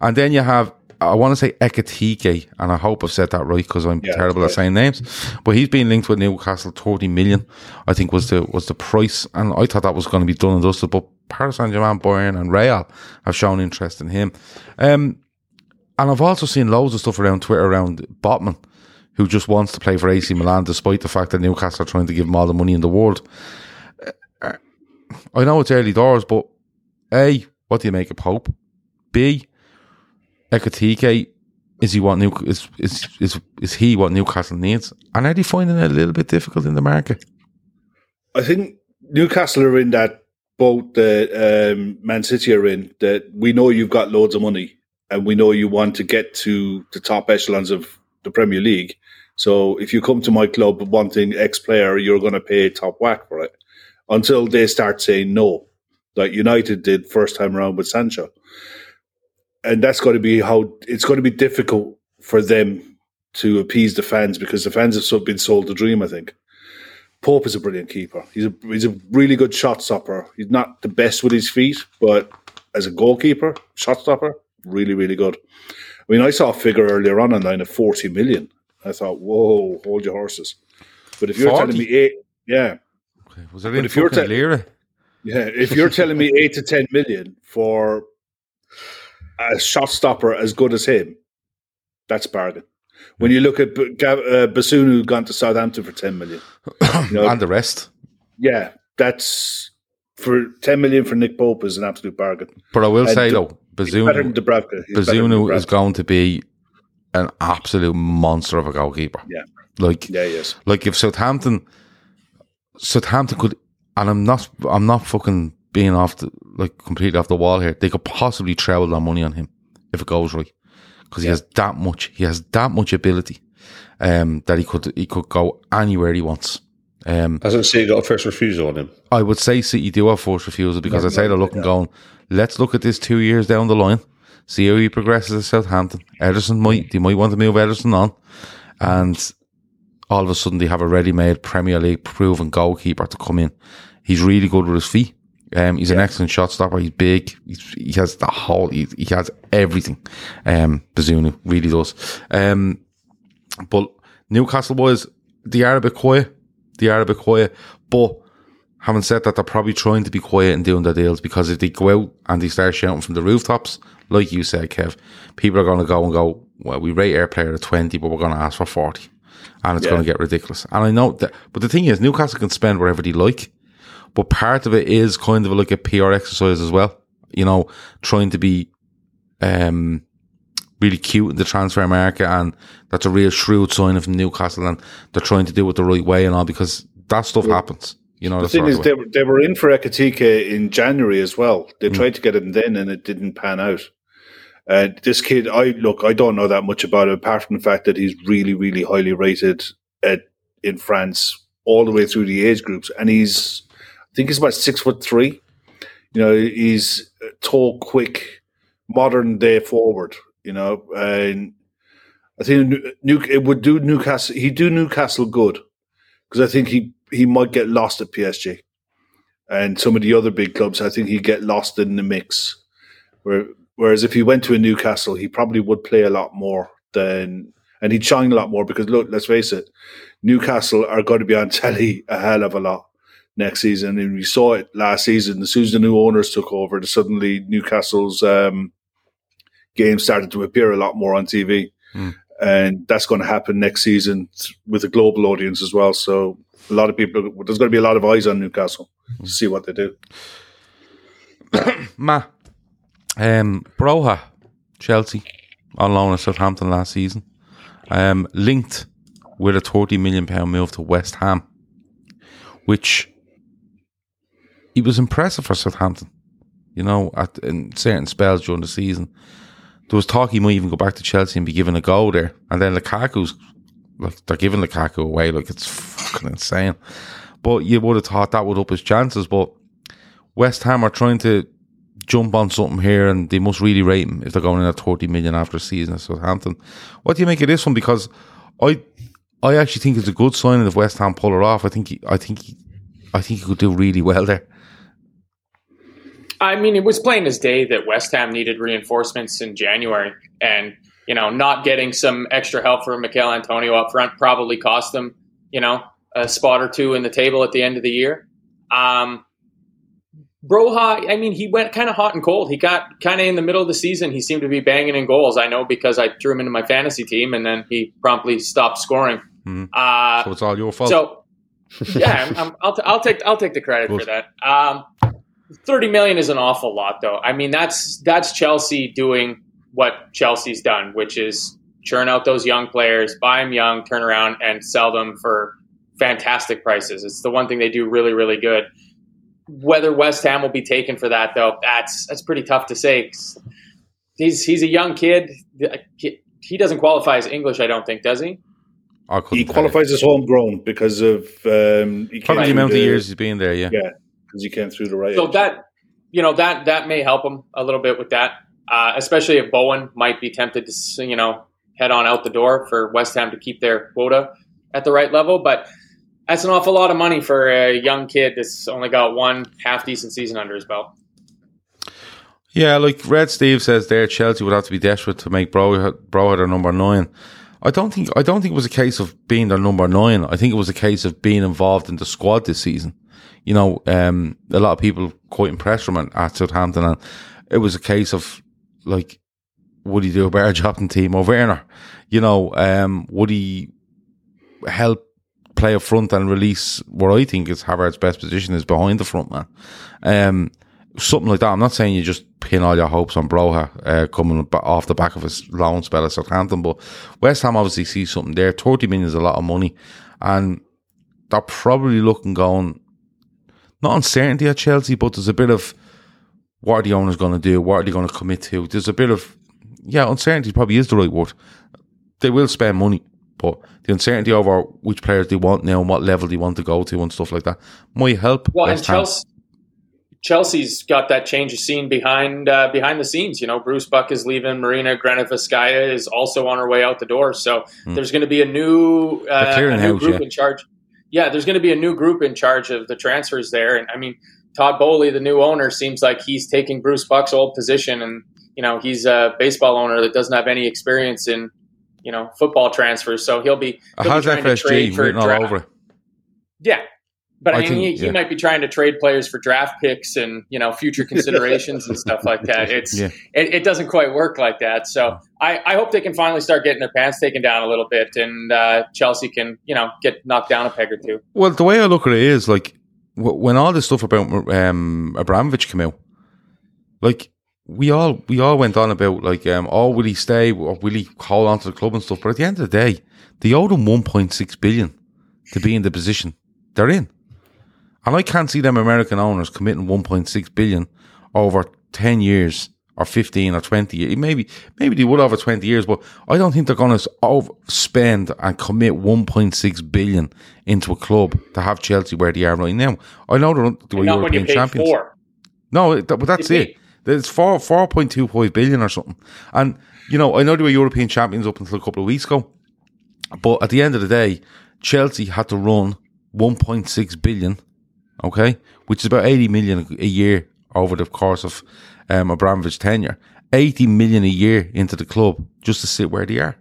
And then you have, I want to say Ekitike, and I hope I've said that right because I'm Yeah, terrible at saying names. But he's been linked with Newcastle, 30 million, I think was the was the price. And I thought that was going to be done and dusted. But Paris Saint Germain, Bayern, and Real have shown interest in him. Um, and I've also seen loads of stuff around Twitter around Botman, who just wants to play for AC Milan despite the fact that Newcastle are trying to give him all the money in the world. Uh, I know it's early doors, but A, what do you make of Pope? B, Ekitike, is he what New is, is is is he what Newcastle needs? And are they finding it a little bit difficult in the market? I think Newcastle are in that boat that um, Man City are in. That we know you've got loads of money, and we know you want to get to the top echelons of the Premier League. So if you come to my club wanting X player, you're going to pay top whack for it. Until they start saying no, like United did first time around with Sancho, and that's going to be how it's going to be difficult for them to appease the fans because the fans have so been sold the dream. I think. Pope is a brilliant keeper. He's a he's a really good shot stopper. He's not the best with his feet, but as a goalkeeper, shot stopper, really really good. I mean, I saw a figure earlier on online of forty million. I thought, whoa, hold your horses. But if you're 40? telling me eight, yeah, Was there in if you're te- Lira? yeah, if you're telling me eight to ten million for a shot stopper as good as him, that's bargain. When you look at B- Gav- uh, Bazunu gone to Southampton for ten million, you know, and the rest. yeah, that's for ten million for Nick Pope is an absolute bargain. But I will And say though, He's better than Bazunu, Dubravka. He's better than Bazunu is going to be an absolute monster of a goalkeeper. Yeah. Like Yeah, he is. like if Southampton Southampton could and I'm not I'm not fucking being off the like completely off the wall here. They could possibly treble that money on him if it goes right. Because he has that much he has that much ability um that he could he could go anywhere he wants. Um Hasn't City got a first refusal on him? I would say City do have first refusal because I'd say they're looking going, let's look at this two years down the line, see how he progresses at Southampton. Ederson might, they might want to move Ederson on. And all of a sudden they have a ready-made Premier League proven goalkeeper to come in. He's really good with his feet. Um, he's an excellent shot stopper. He's big. He's, he has the whole, he, he has everything. Um, Bazunu really does. Um, but Newcastle boys, they are a bit quiet. They are a bit quiet. But having said that, they're probably trying to be quiet and doing their deals because if they go out and they start shouting from the rooftops, like you said, Kev, people are going to go and go, well, we rate our player at 20, but we're going to ask for 40. And it's Yeah. going to get ridiculous. And I know that, but the thing is, Newcastle can spend wherever they like, but part of it is kind of like a PR exercise as well. You know, trying to be, um, really cute in the transfer market and that's a real shrewd sign of Newcastle and they're trying to do it the right way and all because that stuff happens. You know, The thing is, they were, they were in for Ekitike in January as well. They Mm. tried to get him then, and it didn't pan out. Uh, this kid, I look, I don't know that much about him, apart from the fact that he's really, really highly rated at in France all the way through the age groups, and he's, I think he's about six foot three. You know, he's tall, quick, modern day forward. You know, and I think New, it would do Newcastle. He'd do Newcastle good because I think he he might get lost at PSG and some of the other big clubs. I think he'd get lost in the mix. Where, whereas if he went to a Newcastle, he probably would play a lot more than and he'd shine a lot more because look, let's face it, Newcastle are going to be on telly a hell of a lot next season, and we saw it last season. As soon as the new owners took over, suddenly Newcastle's um, games started to appear a lot more on TV. and that's going to happen next season with a global audience as well. So a lot of people, there's going to be a lot of eyes on Newcastle to see what they do. Ma, um, Broja, Chelsea, on loan at Southampton last season, um, linked with a thirty million pound move to West Ham, which he was impressive for Southampton. You know, at in certain spells during the season, there was talk he might even go back to Chelsea and be given a go there. And then Lukaku's like they're giving Lukaku away, like it's fucking insane. But you would have thought that would up his chances. But West Ham are trying to jump on something here, and they must really rate him if they're going in at thirty million after season at Southampton. What do you make of this one? Because I, I actually think it's a good sign if West Ham pull it off. I think, I think, I think he could do really well there. I mean, it was plain as day that West Ham needed reinforcements in January, and you know, not getting some extra help from Michail Antonio up front probably cost them, you know, a spot or two in the table at the end of the year. Um, Broja, I mean, he went kind of hot and cold. He got kind of in the middle of the season. He seemed to be banging in goals. I know because I threw him into my fantasy team, and then he promptly stopped scoring. Mhm. Uh, So it's all your fault. so, yeah, I'm, I'm, I'll, t- I'll take I'll take the credit for that. Um, Thirty million is an awful lot, though. I mean, that's that's Chelsea doing what Chelsea's done, which is churn out those young players, buy them young, turn around and sell them for fantastic prices. It's the one thing they do really, really good. Whether West Ham will be taken for that, though, that's that's pretty tough to say. He's he's a young kid. He doesn't qualify as English, I don't think, does he? He qualifies as homegrown because of um, he came Probably the through amount of years he's been there. Yeah. Yeah, because he came through the right. So age. that you know that that may help him a little bit with that, uh, especially if Bowen might be tempted to you know head on out the door for West Ham to keep their quota at the right level. But that's an awful lot of money for a young kid that's only got one half decent season under his belt. Yeah, like Red Steve says there, Chelsea would have to be desperate to make Bro Broja their number nine. I don't think I don't think it was a case of being their number nine. I think it was a case of being involved in the squad this season. You know, um, a lot of people quite impressed from it at Southampton, and it was a case of like, would he do a better job than Timo Werner? You know, um, would he help play up front and release what I think is Havertz's best position is behind the front man? Um, something like that. I'm not saying you just pin all your hopes on Broja uh, coming off the back of his loan spell at Southampton, but West Ham obviously sees something there. 30 million is a lot of money, and they're probably looking going not uncertainty at Chelsea, but there's a bit of what are the owners going to do? What are they going to commit to? There's a bit of yeah, uncertainty probably is the right word. They will spend money, but the uncertainty over which players they want now and what level they want to go to and stuff like that might help. Well, West and. Chelsea, Chelsea's got that change of scene behind uh, behind the scenes. You know, Bruce Buck is leaving. Marina Granovskaya is also on her way out the door. So there's going to be a new, uh, a new group yeah. in charge. Yeah, there's going to be a new group in charge of the transfers there. And I mean, Todd Boehly, the new owner, seems like he's taking Bruce Buck's old position, and you know, he's a baseball owner that doesn't have any experience in you know football transfers. So he'll be, he'll be to trade for all over yeah. But I, mean, he, he might be trying to trade players for draft picks and you know future considerations and stuff like that. It's Yeah. it, it doesn't quite work like that. So I, I hope they can finally start getting their pants taken down a little bit, and uh, Chelsea can you know get knocked down a peg or two. Well, the way I look at it is like w- when all this stuff about um, Abramovich came out, like we all we all went on about like, um, oh, will he stay or will he hold on to the club and stuff? But at the end of the day, they owed him one point six billion to be in the position they're in, and I can't see them American owners committing one point six billion over ten years. Or fifteen or twenty, years. maybe maybe they would over twenty years, but I don't think they're going to spend and commit one point six billion into a club to have Chelsea where they are right now. I know they're, they're Not European champions. four. No, but that's it. It's four four point two five billion or something. And you know, I know they were European champions up until a couple of weeks ago, but at the end of the day, Chelsea had to run one point six billion, okay, which is about eighty million a year over the course of um, Abramovich's tenure. Eighty million a year into the club just to sit where they are,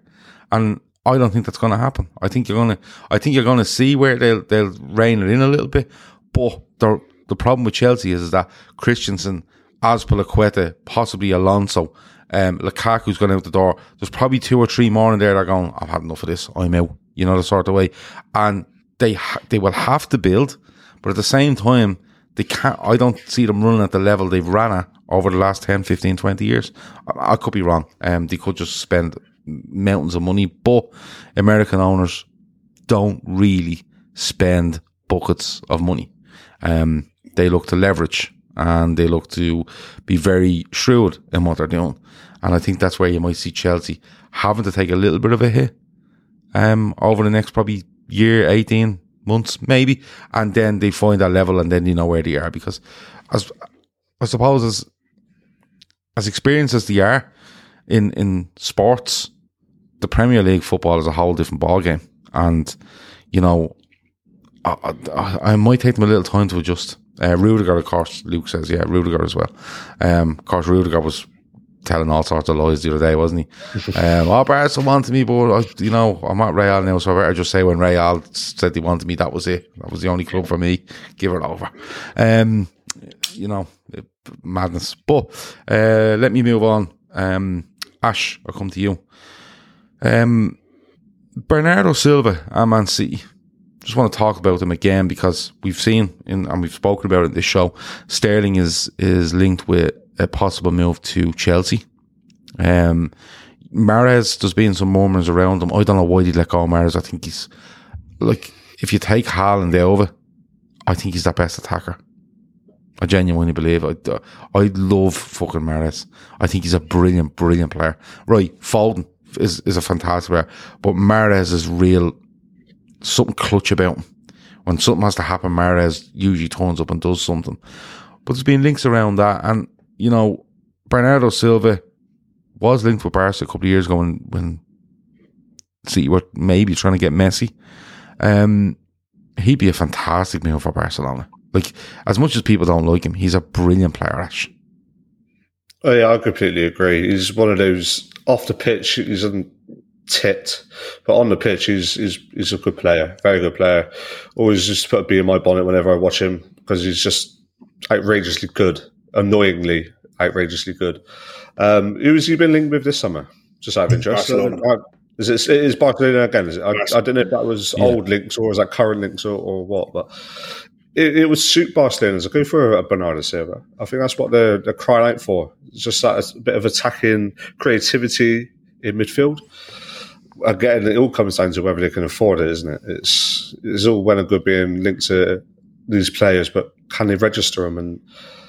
and I don't think that's going to happen. I think you're going to, I think you're going to see where they'll they'll rein it in a little bit. But the the problem with Chelsea is, is that Christensen Azpilicueta, possibly Alonso, um, Lukaku's out the door. There's probably two or three more in there that are going, I've had enough of this. I'm out. You know, the sort of way. And they, ha- they will have to build, but at the same time, they can't, I don't see them running at the level they've ran at over the last 10, 15, 20 years. I, I could be wrong. Um, they could just spend mountains of money, but American owners don't really spend buckets of money. Um, they look to leverage and they look to be very shrewd in what they're doing. And I think that's where you might see Chelsea having to take a little bit of a hit um, over the next probably year, 18 months, maybe. And then they find that level and then you know where they are. Because as I suppose as as experienced as they are in, in sports, the Premier League football is a whole different ballgame. And, you know, I, I, I might take them a little time to adjust. Uh, Rudiger, of course, Luke says, yeah, Rudiger as well. Um, of course, Rudiger was telling all sorts of lies the other day, wasn't he? um, oh, Barca wanted me, but I, you know, I'm at Real now, so I better just say when Real said they wanted me, that was it. That was the only club for me. Give it over. Um, you know, madness. But uh, let me move on. Um, Ash, I'll come to you. Um, Bernardo Silva and Man City. Just want to talk about them again because we've seen in, and we've spoken about it in this show. Sterling is is linked with a possible move to Chelsea. Um, Mahrez, there's been some murmurs around him. I don't know why they let go of Mahrez. I think he's like if you take Haaland over, I think he's the best attacker. I genuinely believe. I, I love fucking Mahrez. I think he's a brilliant, brilliant player. Right, Foden is, is a fantastic player, but Mahrez is real, something clutch about him. When something has to happen, Mahrez usually turns up and does something. But there's been links around that, and you know, Bernardo Silva was linked with Barca a couple of years ago when, when City were maybe trying to get Messi. Um, he'd be a fantastic move for Barcelona. Like, as much as people don't like him, he's a brilliant player, Ash. Oh yeah, I completely agree. He's one of those off the pitch. He's a tit, but on the pitch, he's he's he's a good player, very good player. Always just put a bee in my bonnet whenever I watch him because he's just outrageously good, annoyingly outrageously good. Um, who has he been linked with this summer? Just out of interest. Uh, Is it, it is Barcelona again? Is it? I, I don't know if that was old links or is that current links or, or what, but it, it would suit Barcelona to go for a Bernardo Silva. I think that's what they're, they're crying out for. It's just that a bit of attacking creativity in midfield. Again, it all comes down to whether they can afford it, isn't it? It's it's all well and good being linked to these players, but can they register them? And uh,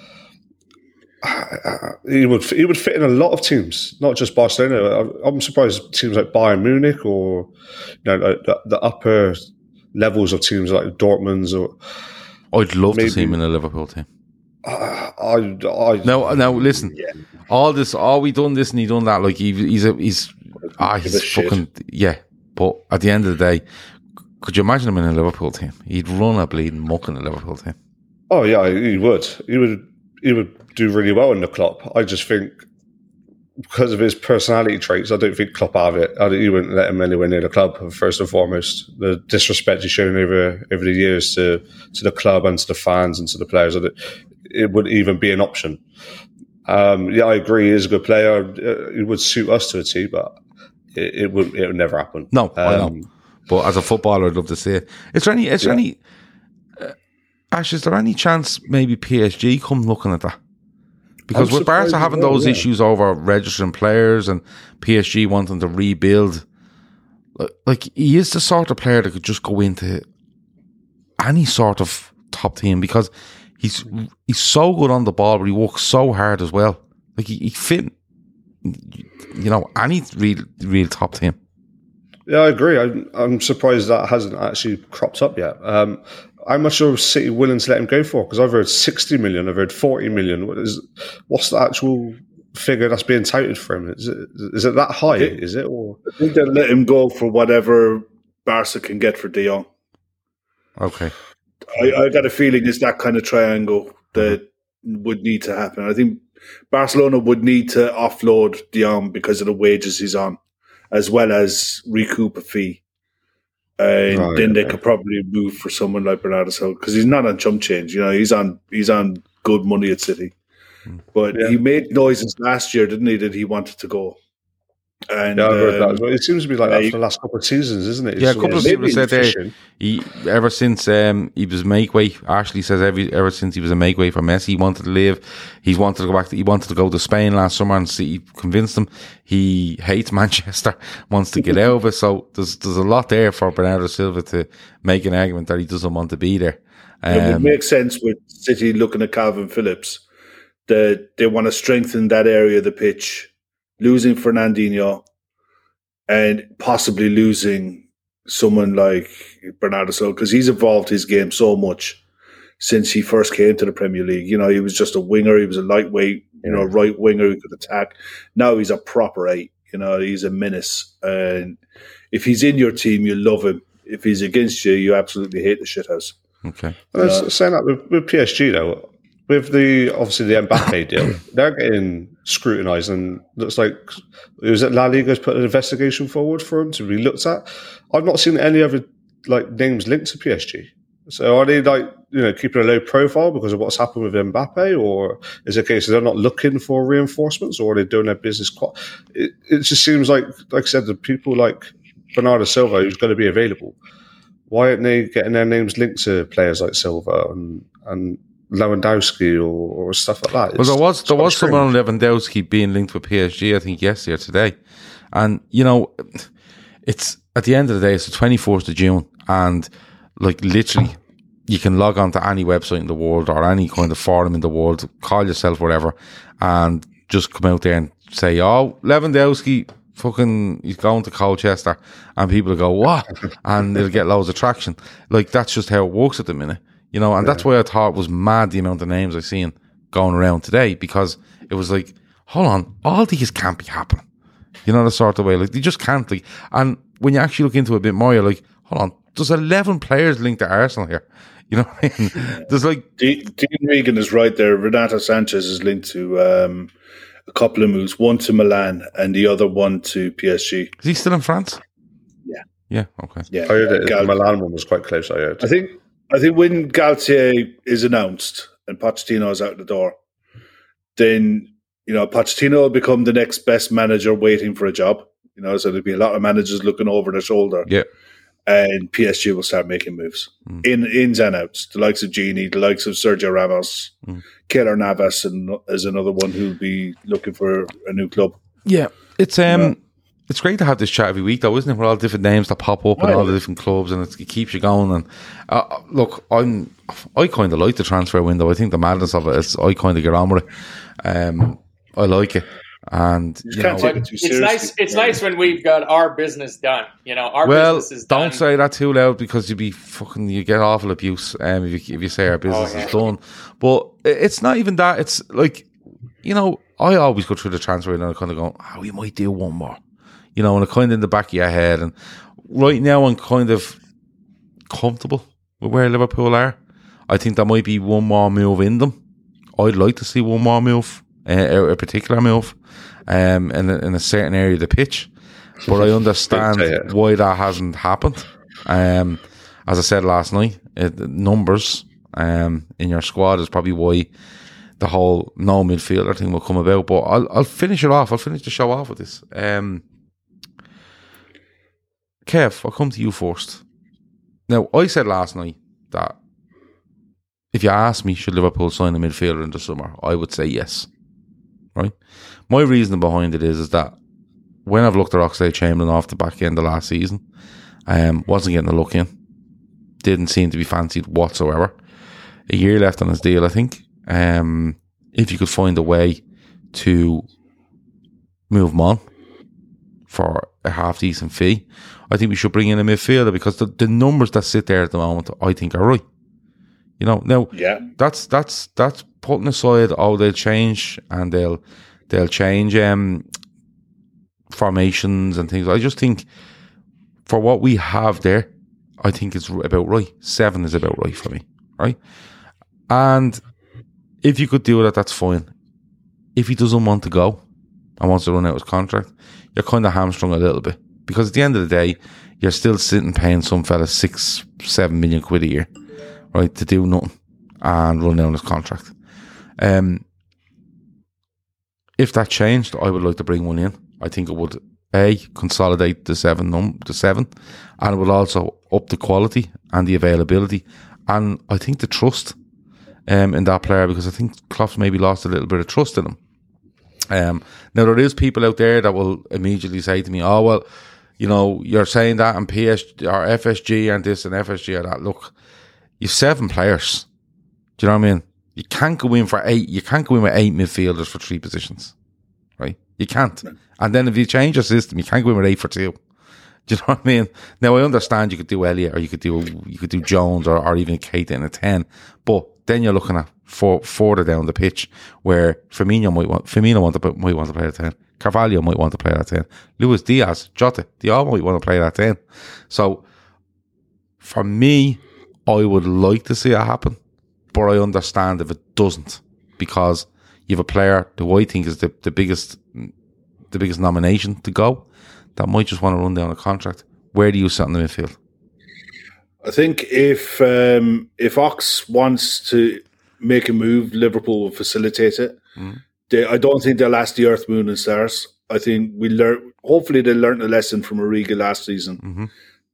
he would he would fit in a lot of teams, not just Barcelona. I'm surprised teams like Bayern Munich or you know the, the upper levels of teams like Dortmund's or I'd love Maybe. to see him in a Liverpool team. uh, I, I No, now listen. All this, all we done this and he done that. Like he, he's a, he's, ah, he's a shit. fucking yeah. But at the end of the day, could you imagine him in a Liverpool team? He'd run a bleeding muck in a Liverpool team. Oh yeah, he would. He would. He would do really well in the club. I just think because of his personality traits, I don't think Klopp have it. I don't, he wouldn't let him anywhere near the club. First and foremost, the disrespect he's shown over over the years to to the club and to the fans and to the players, that it would even be an option. Um, yeah, I agree. He is a good player. Uh, It would suit us to a T, but it, it would it would never happen. No, I know. Um, But as a footballer, I'd love to see it. Is there any? Is there any? Ash, is there any chance maybe PSG come looking at that? Because I'm with Barca having those yeah. issues over registering players and PSG wanting to rebuild, like, like he is the sort of player that could just go into any sort of top team because he's he's so good on the ball, but he works so hard as well. Like he, he fit, you know, any real real top team. Yeah, I agree. I'm, I'm surprised that hasn't actually cropped up yet. Um, how much are City willing to let him go for? Because I've heard 60 million, I've heard 40 million. What is, what's the actual figure that's being touted for him? Is it, is it that high? Is it? Or I think they'll let him go for whatever Barca can get for Dion. Okay. I, I got a feeling it's that kind of triangle that would need to happen. I think Barcelona would need to offload Dion because of the wages he's on, as well as recoup a fee. And Right, then they could probably move for someone like Bernardo Silva because he's not on chump change. You know, he's on he's on good money at City. Hmm. But Yeah. he made noises last year, didn't he, that he wanted to go. And Yeah, I've heard that um, as well. It seems to be like that for the last couple of seasons, isn't it? Yeah, a couple of sort people said there fishing. he ever since um, he was make way. Ashley says every ever since he was a make way for Messi, he wanted to leave. He wanted to go back. To, he wanted to go to Spain last summer and see. He convinced him he hates Manchester, wants to get out of it. So there's there's a lot there for Bernardo Silva to make an argument that he doesn't want to be there. it would Um, make sense with City looking at Calvin Phillips that they want to strengthen that area of the pitch, losing Fernandinho and possibly losing someone like Bernardo Silva because he's evolved his game so much since he first came to the Premier League. You know, he was just a winger, he was a lightweight, you know, right winger who could attack. Now he's a proper eight, you know, he's a menace. And if he's in your team, you love him. If he's against you, you absolutely hate the shithouse. okay. And it's saying that with, with PSG though, with the obviously the Mbappe deal, they're getting scrutinised and looks like it was it La Liga's put an investigation forward for him to be looked at. I've not seen any other like names linked to PSG. So are they like you know keeping a low profile because of what's happened with Mbappe, or is it a case they're not looking for reinforcements, or are they doing their business? Quite, it, it just seems like, like I said, the people like Bernardo Silva, who's going to be available, why aren't they getting their names linked to players like Silva and and Lewandowski or, or stuff like that? Well, there was there was strange. someone on Lewandowski being linked with PSG. I think yesterday or today, and you know, it's at the end of the day, it's the twenty fourth of June, and like literally, you can log on to any website in the world or any kind of forum in the world, call yourself whatever, and just come out there and say, "Oh, Lewandowski." Fucking, he's going to Colchester, and people go, "What?" and they'll get loads of traction. Like that's just how it works at the minute, you know. And that's why I thought it was mad the amount of names I seen going around today because it was like, hold on, all these can't be happening. You know, the sort of way, like, they just can't. Like, and when you actually look into it a bit more, you're like, hold on, there's 11 players linked to Arsenal here. You know what I mean? There's like, De- Dean Regan is right there. Renato Sanches is linked to um, a couple of moves, one to Milan and the other one to PSG. is he still in France? Yeah. Yeah, okay. Yeah, I heard it, the Gal- Milan one was quite close. I heard. I think I think when Galtier is announced and Pochettino is out the door, then you know Pochettino will become the next best manager waiting for a job. You know, so there'll be a lot of managers looking over their shoulder. Yeah. and PSG will start making moves Mm. in ins and outs. The likes of Gini, the likes of Sergio Ramos, Mm. Keylor Navas, and is another one who'll be looking for a new club. Yeah. It's, um, Yeah. It's great to have this chat every week, though, isn't it? With all the different names that pop up and all the different clubs, and it's, it keeps you going. And uh, look, I'm, I kind of like the transfer window. I think the madness of it is I kind of get on with it. Um, I like it, and you can't know, take it too It's nice. It's nice when we've got our business done. You know, our well, business is done. don't say that too loud because you'd be fucking you get awful abuse um, if you if you say our business Oh, yeah. is done. But it's not even that. It's like you know, I always go through the transfer and I kind of go, oh, we might do one more, you know, and kind of in the back of your head. And right now, I'm kind of comfortable with where Liverpool are. I think there might be one more move in them. I'd like to see one more move, uh, a particular move, um, in a, in a certain area of the pitch. But I understand why that hasn't happened. Um, as I said last night, it, numbers um, in your squad is probably why the whole no midfielder thing will come about. But I'll I'll finish it off. I'll finish the show off with this. Um, Kev, I'll come to you first. Now, I said last night that if you ask me, should Liverpool sign a midfielder in the summer, I would say yes. Right? My reasoning behind it is, is that when I've looked at Oxlade Chamberlain off the back end of last season, um, wasn't getting a look in. Didn't seem to be fancied whatsoever. A year left on his deal, I think. Um, if you could find a way to move him on for a half decent fee, I think we should bring in a midfielder because the, the numbers that sit there at the moment, I think are right. You know, now Yeah, that's that's that's putting aside oh they'll change and they'll they'll change um formations and things. I just think for what we have there, I think it's about right. Seven is about right for me, right? And if you could do that, that's fine. If he doesn't want to go and wants to run out his contract, you're kind of hamstrung a little bit because at the end of the day, you're still sitting paying some fella six, seven million quid a year, right, to do nothing and run down his contract. Um, if that changed, I would like to bring one in. I think it would a consolidate the seven num the seven, and it would also up the quality and the availability, and I think the trust um, in that player because I think Klopp's maybe lost a little bit of trust in him. Um, now there is people out there that will immediately say to me, "Oh well, you know, you're saying that and PSG or FSG and this and FSG or that." Look, you've seven players. Do you know what I mean? You can't go in for eight. You can't go in with eight midfielders for three positions, right? You can't. And then if you change your system, you can't go in with eight for two. Do you know what I mean? Now I understand you could do Elliott or you could do you could do Jones or, or even Keita in a ten, but then you're looking at four, further down the pitch where Firmino might want Firmino want to, might want to play at ten, Carvalho might want to play at ten, Luis Diaz, Jota, they all might want to play at ten. So for me, I would like to see it happen, but I understand if it doesn't because you have a player who I think is the, the biggest the biggest nomination to go that might just want to run down a contract. Where do you sit in the midfield? I think if um, if Ox wants to make a move, Liverpool will facilitate it. Mm. They, I don't think they'll ask the earth, moon, and stars. I think we learn. Hopefully, they learned a lesson from Origi last season mm-hmm.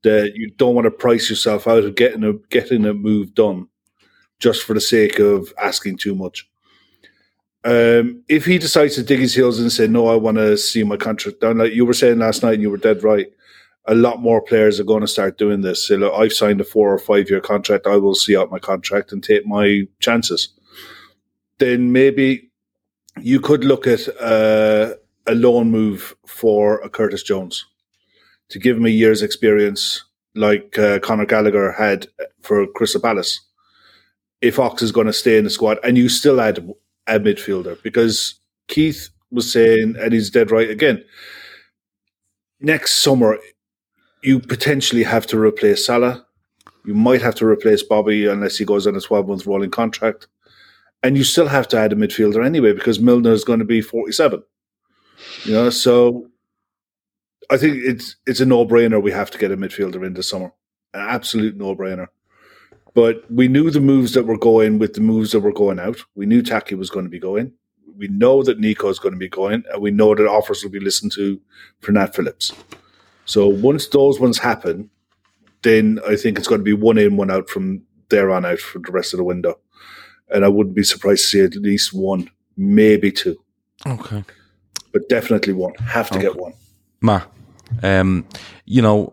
that you don't want to price yourself out of getting a getting a move done just for the sake of asking too much. Um, if he decides to dig his heels and say, "No, I want to see my contract down," like you were saying last night, and you were dead right a lot more players are going to start doing this. So, look, I've signed a four or five year contract. I will see out my contract and take my chances. Then maybe you could look at uh, a loan move for a Curtis Jones to give him a year's experience, like uh, Conor Gallagher had for Crystal Palace. If Ox is going to stay in the squad, and you still add a midfielder, because Keith was saying, and he's dead right again. Next summer, you potentially have to replace Salah. You might have to replace Bobby unless he goes on a 12 month rolling contract. And you still have to add a midfielder anyway because Milner is going to be 47. You know, so I think it's it's a no brainer. We have to get a midfielder in this summer, an absolute no brainer. But we knew the moves that were going with the moves that were going out. We knew Taki was going to be going. We know that Nico is going to be going, and we know that offers will be listened to for Nat Phillips. So once those ones happen, then I think it's going to be one in, one out from there on out for the rest of the window. And I wouldn't be surprised to see at least one, maybe two. Okay. But definitely one. Have to okay. get one. Ma, um, you know,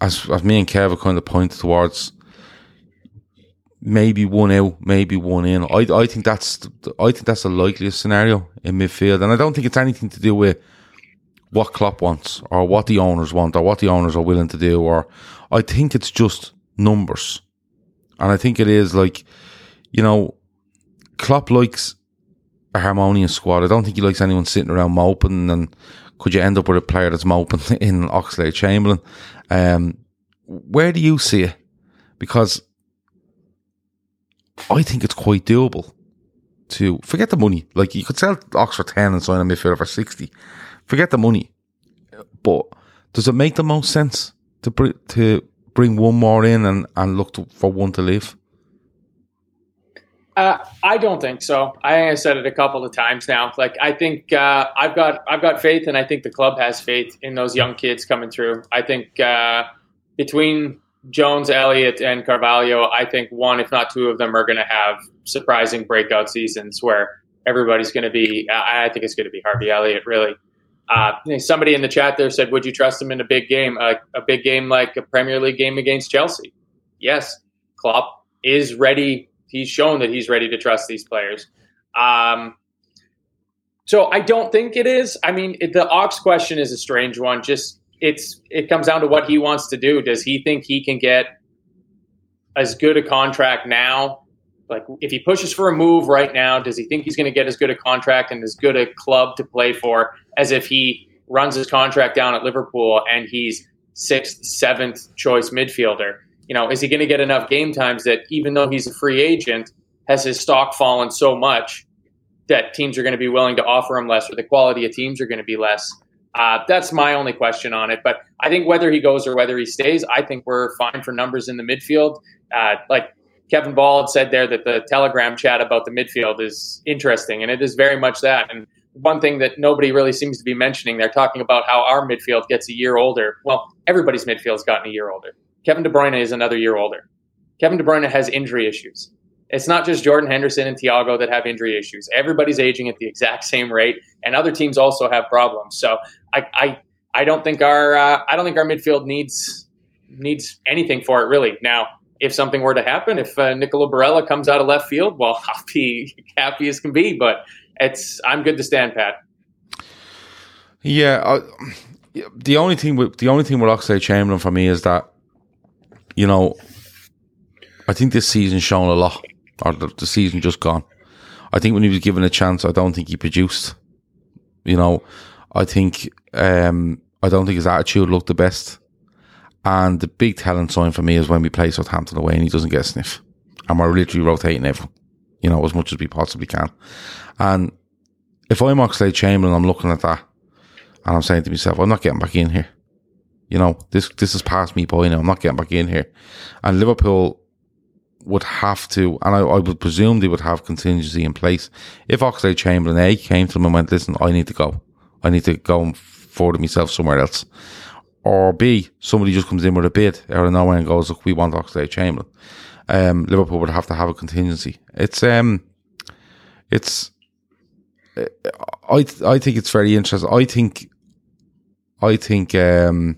as, as me and Kev are kind of pointed towards maybe one out, maybe one in. I I think that's I think that's the likeliest scenario in midfield, and I don't think it's anything to do with what Klopp wants or what the owners want or what the owners are willing to do. Or I think it's just numbers. And I think it is like, you know, Klopp likes a harmonious squad. I don't think he likes anyone sitting around moping and could you end up with a player that's moping in Oxlade Chamberlain? Um, where do you see it? Because I think it's quite doable to forget the money. Like you could sell Oxford 10 and sign a midfielder for 60 forget the money. But does it make the most sense to br- to bring one more in and, and look to, for one to leave? Uh, I don't think so. I I said it a couple of times now. Like I think uh, I've got I've got faith, and I think the club has faith in those young kids coming through. I think uh, between Jones, Elliott, and Carvalho, I think one, if not two of them, are going to have surprising breakout seasons where everybody's going to be. I think it's going to be Harvey Elliott, really. Uh, somebody in the chat there said, "Would you trust him in a big game, a big game like a Premier League game against Chelsea?" Yes, Klopp is ready. He's shown that he's ready to trust these players. Um, so I don't think it is. I mean, the Ox question is a strange one. Just it's it comes down to what he wants to do. Does he think he can get as good a contract now like, if he pushes for a move right now, does he think he's going to get as good a contract and as good a club to play for as if he runs his contract down at Liverpool and he's sixth, seventh choice midfielder? You know, is he going to get enough game times that even though he's a free agent, has his stock fallen so much that teams are going to be willing to offer him less or the quality of teams are going to be less? Uh, that's my only question on it. But I think whether he goes or whether he stays, I think we're fine for numbers in the midfield. Uh, like Kevin Ball had said there that the Telegram chat about the midfield is interesting, and it is very much that. And one thing that nobody really seems to be mentioning. They're talking about how our midfield gets a year older. Well, everybody's midfield's gotten a year older. Kevin De Bruyne is another year older. Kevin De Bruyne has injury issues. It's not just Jordan Henderson and Thiago that have injury issues. Everybody's aging at the exact same rate, and other teams also have problems. So I I, I don't think our uh, I don't think our midfield needs needs anything for it really. Now, if something were to happen, if uh, Nicola Barella comes out of left field, well, I'll be happy as can be. But it's I'm good to stand pat. Yeah, the only thing with the only thing with Oxlade Chamberlain for me is that you know I think this season's shown a lot, or the, the season just gone. I think when he was given a chance, I don't think he produced. You know, I think um, I don't think his attitude looked the best. And the big talent sign for me is when we play Southampton away and he doesn't get a sniff. And we're literally rotating everyone, you know, as much as we possibly can. And if I'm Oxlade Chamberlain, I'm looking at that and I'm saying to myself, I'm not getting back in here. You know, this this is past me by now. I'm not getting back in here. And Liverpool would have to, and I, I, would presume they would have contingency in place. If Oxlade Chamberlain A came to them and went, listen, I need to go. I need to go and forward myself somewhere else. Or B, somebody just comes in with a bid out of nowhere and goes, look, we want Oxlade Chamberlain. Um, Liverpool would have to have a contingency. It's, um, it's, I, I think it's very interesting. I think, I think, um,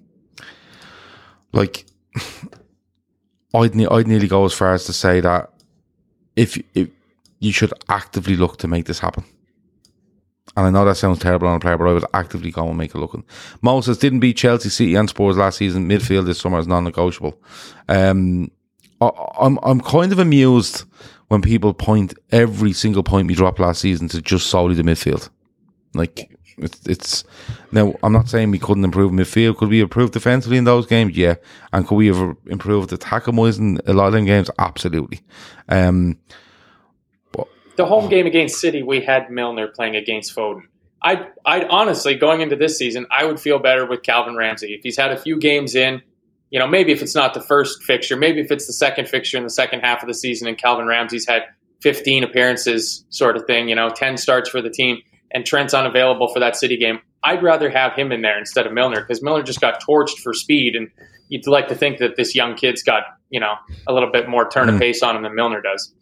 like, I'd, ne- I'd nearly go as far as to say that if, if you should actively look to make this happen. And I know that sounds terrible on a player, but I would actively go and make it looking. Moses didn't beat Chelsea, City, and Spurs last season. Midfield this summer is non-negotiable. Um, I, I'm I'm kind of amused when people point every single point we dropped last season to just solely the midfield. Like it's, it's now I'm not saying we couldn't improve midfield. Could we improve defensively in those games? Yeah, and could we have improved the attacking wise in a lot of them games? Absolutely. Um, the home game against City, we had Milner playing against Foden. I, I honestly, going into this season, I would feel better with Calvin Ramsay if he's had a few games in. You know, maybe if it's not the first fixture, maybe if it's the second fixture in the second half of the season, and Calvin Ramsay's had 15 appearances, sort of thing. You know, 10 starts for the team, and Trent's unavailable for that City game. I'd rather have him in there instead of Milner because Milner just got torched for speed, and you'd like to think that this young kid's got you know a little bit more turn of hmm. pace on him than Milner does.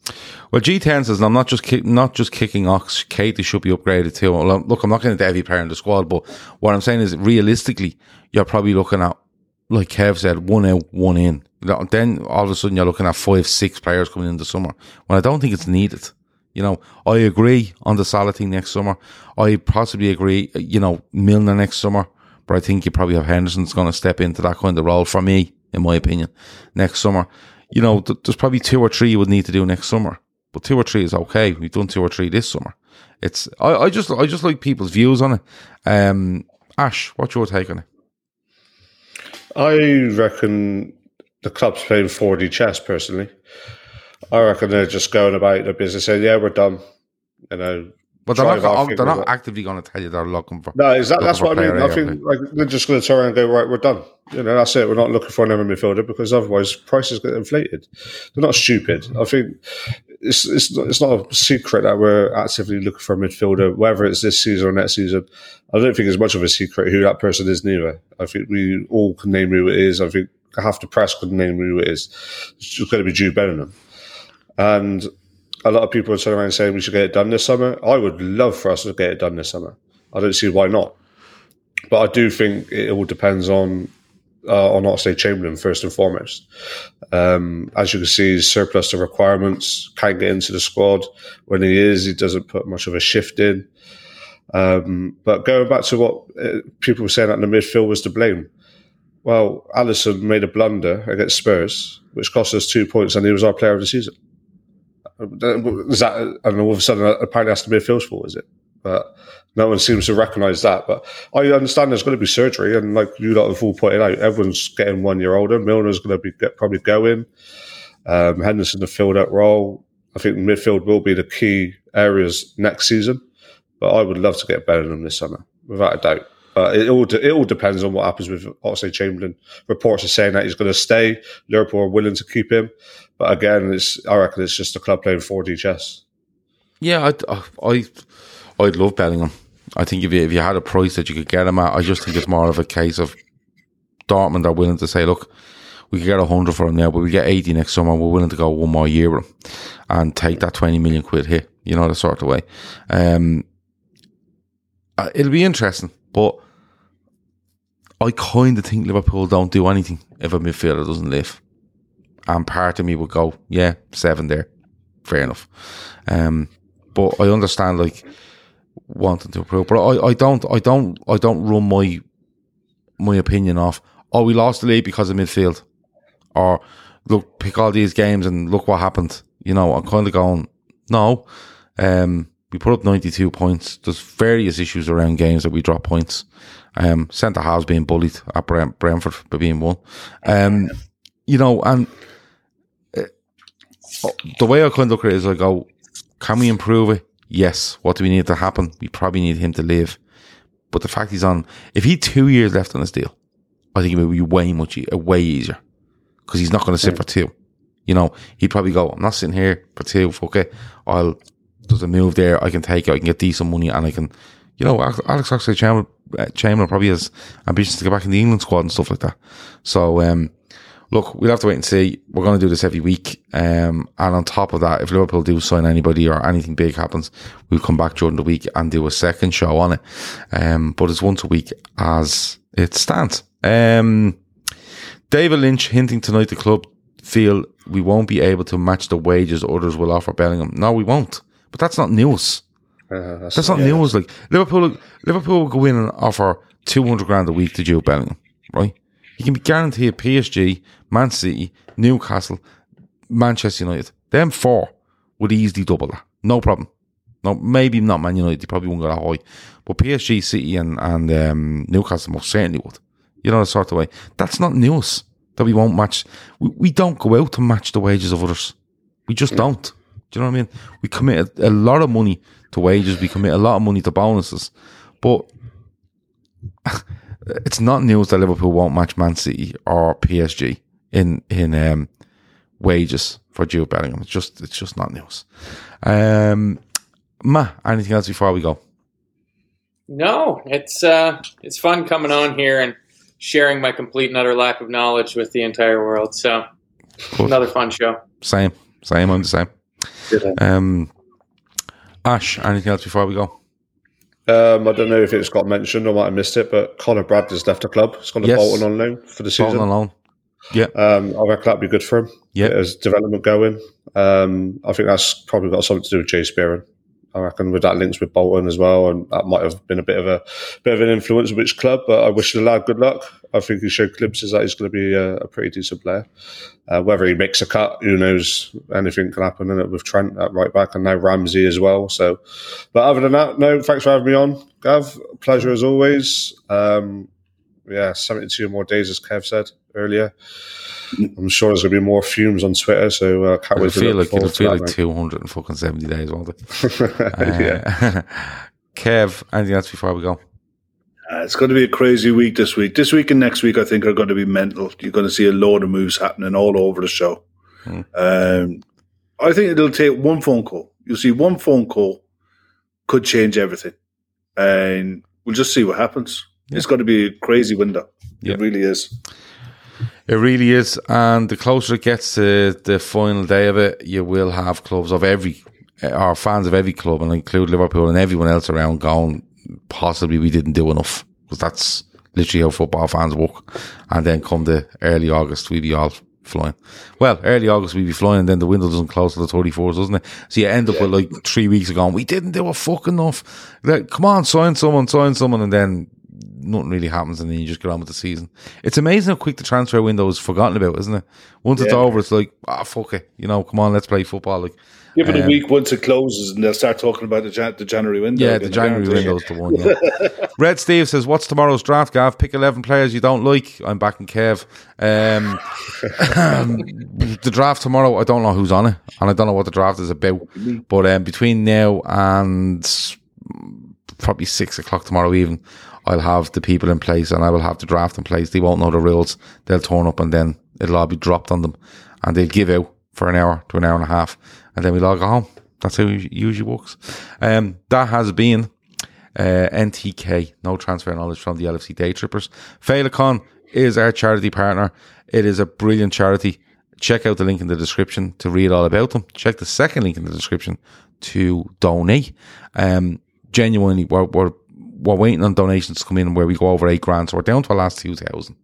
Well, G10 says, I'm not just kick, not just kicking Ox. Keita should be upgraded too. Well, look, I'm not going to every player in the squad, but what I'm saying is, realistically, you're probably looking at, like Kev said, one out, one in. Then all of a sudden, you're looking at five, six players coming in the summer. When I don't think it's needed. You know, I agree on the Salah thing next summer. I possibly agree, you know, Milner next summer, but I think you probably have Henderson's going to step into that kind of role for me, in my opinion, next summer. You know, th- there's probably two or three you would need to do next summer but two or three is okay. We've done two or three this summer. It's I, I just I just like people's views on it. Um, Ash, what's your take on it? I reckon the club's playing 4D chess. Personally, I reckon they're just going about their business saying, "Yeah, we're done." You know, but they're not, they're not actively going to tell you they're looking for. No, exactly. That's what I mean. I think like, they're just going to turn around and go, right, we're done. You know, that's it. We're not looking for another midfielder because otherwise prices get inflated. They're not stupid. I think it's it's not, it's not a secret that we're actively looking for a midfielder, whether it's this season or next season. I don't think it's much of a secret who that person is neither. I think we all can name who it is. I think half the press can name who it is. It's just going to be Jude Bellingham. And a lot of people are turning around saying we should get it done this summer. I would love for us to get it done this summer. I don't see why not. But I do think it all depends on uh, on Oxlade Chamberlain first and foremost. Um, as you can see, he's surplus to requirements, can't get into the squad. When he is, he doesn't put much of a shift in. Um, but going back to what uh, people were saying that the midfield was to blame. Well, Alisson made a blunder against Spurs, which cost us two points, and he was our player of the season. Is that, and all of a sudden, apparently it has to be a midfield's fault, is it? But no one seems to recognise that. But I understand there's going to be surgery, and like you lot have all pointed out, everyone's getting one year older. Milner's going to be get, probably going. Um, Henderson to fill that role. I think midfield will be the key areas next season. But I would love to get Bellingham this summer, without a doubt. But it all it all depends on what happens with Oxlade Chamberlain. Reports are saying that he's going to stay. Liverpool are willing to keep him, but again, it's I reckon it's just a club playing 4D chess. Yeah, I, I, I'd love Bellingham. I think if you, if you had a price that you could get him at, I just think it's more of a case of Dortmund are willing to say, look, we could get a hundred for him now, but we get eighty next summer. We're willing to go one more year with him and take that twenty million quid here. You know, the sort of way. Um, uh, it'll be interesting, but I kind of think Liverpool don't do anything if a midfielder doesn't live. And part of me would go, yeah, seven there, fair enough. Um, but I understand like wanting to improve, but I, I don't, I don't, I don't run my my opinion off. Oh, we lost the league because of midfield, or look, pick all these games and look what happened. You know, I'm kind of going, no. Um, we put up 92 points. There's various issues around games that we drop points. Um, centre halves being bullied at Brent, Brentford for being one. Um, you know, and uh, the way I kind of look at it is I go, can we improve it? Yes. What do we need to happen? We probably need him to leave. But the fact he's on, if he had two years left on his deal, I think it would be way much, e- way easier because he's not going to sit for two. You know, he'd probably go, I'm not sitting here for two, fuck it. I'll, there's a move there. I can take it. I can get decent money and I can, you know, Alex Alex Oxlade Chamberlain probably has ambitions to get back in the England squad and stuff like that. So, um, look, we'll have to wait and see. We're going to do this every week. Um, and on top of that, if Liverpool do sign anybody or anything big happens, we'll come back during the week and do a second show on it. Um, but it's once a week as it stands. Um, David Lynch hinting tonight the club feel we won't be able to match the wages others will offer Bellingham. No, we won't. But that's not news. Uh, that's, That's not news. Like Liverpool, Liverpool will go in and offer two hundred grand a week to Jude Bellingham, right? You can be guaranteed PSG, Man City, Newcastle, Manchester United. Them four would easily double that, no problem. No, maybe not Man United. They probably won't go that high, but PSG, City, and and um, Newcastle most certainly would. You know the sort of way. That's not news that we won't match. We, we don't go out to match the wages of others. We just don't. Do you know what I mean? We commit a, a lot of money to wages. We commit a lot of money to bonuses, but it's not news that Liverpool won't match Man City or PSG in in um, wages for Jude Bellingham. It's just it's just not news. Um, Ma, anything else before we go? No, it's uh, it's fun coming on here and sharing my complete and utter lack of knowledge with the entire world. So Good. another fun show. Same, same. I'm the same. Um, Ash, anything else before we go? Um, I don't know if it's got mentioned. I might have missed it, but Conor Bradley's left the club. He's gone to Yes. Bolton on loan for the Bolton season. alone. Yeah, Um, I reckon that'd be good for him. Yeah. His development going. Um, I think that's probably got something to do with Jay Spearing. I reckon with that links with Bolton as well, and that might have been a bit of a bit of an influence of which club. But I wish the lad good luck. I think he showed glimpses that he's going to be a, a pretty decent player. Uh, whether he makes a cut, who knows? Anything can happen in it with Trent at right back, and now Ramsay as well. So, but other than that, no. Thanks for having me on, Gav. Pleasure as always. Um, yeah, seventy-two more days, as Kev said earlier. I'm sure there's going to be more fumes on Twitter, so uh, can't it'll wait to feel look like it'll feel like mate. two hundred and fucking seventy days, won't it? yeah. Uh, Kev, anything else before we go? Uh, it's going to be a crazy week this week. This week and next week, I think, are going to be mental. You're going to see a load of moves happening all over the show. Um, I think it'll take one phone call. You'll see one phone call could change everything, and we'll just see what happens. It's going to be a crazy window. Yeah. It really is. It really is, and the closer it gets to the final day of it, you will have clubs of every, eh, or fans of every club, and include Liverpool and everyone else around, going, possibly we didn't do enough because that's literally how football fans work. And then come the early August, we be all flying. Well, early August we be flying, and then the window doesn't close till the thirty fourth, doesn't it? So you end up with like three weeks ago, we didn't do a fucking enough. Like, come on, sign someone, sign someone, and then nothing really happens, and then you just get on with the season. It's amazing how quick the transfer window is forgotten about, isn't it? Once it's over, it's like, ah, fuck it, you know, come on, let's play football. Like, Give it a Um, week once it closes, and they'll start talking about the, Jan- the January window. Yeah, again, the January window's the one. Yeah. Red Steve says, "What's tomorrow's draft, Gav? Pick eleven players you don't like." I'm back in Kev. Um, the draft tomorrow, I don't know who's on it, and I don't know what the draft is about. But um, between now and probably six o'clock tomorrow evening, I'll have the people in place, and I will have the draft in place. They won't know the rules. They'll turn up, and then it'll all be dropped on them, and they'll give out for an hour to an hour and a half, and then we'll all go home. That's how it usually works. Um, that has been Uh, NTK, no transfer knowledge from the LFC Day Trippers. Féileacáin is our charity partner. It is a brilliant charity. Check out the link in the description to read all about them. Check the second link in the description to donate. Um, genuinely, we're, we're, we're waiting on donations to come in where we go over eight grand. So we're down to our last 2,000.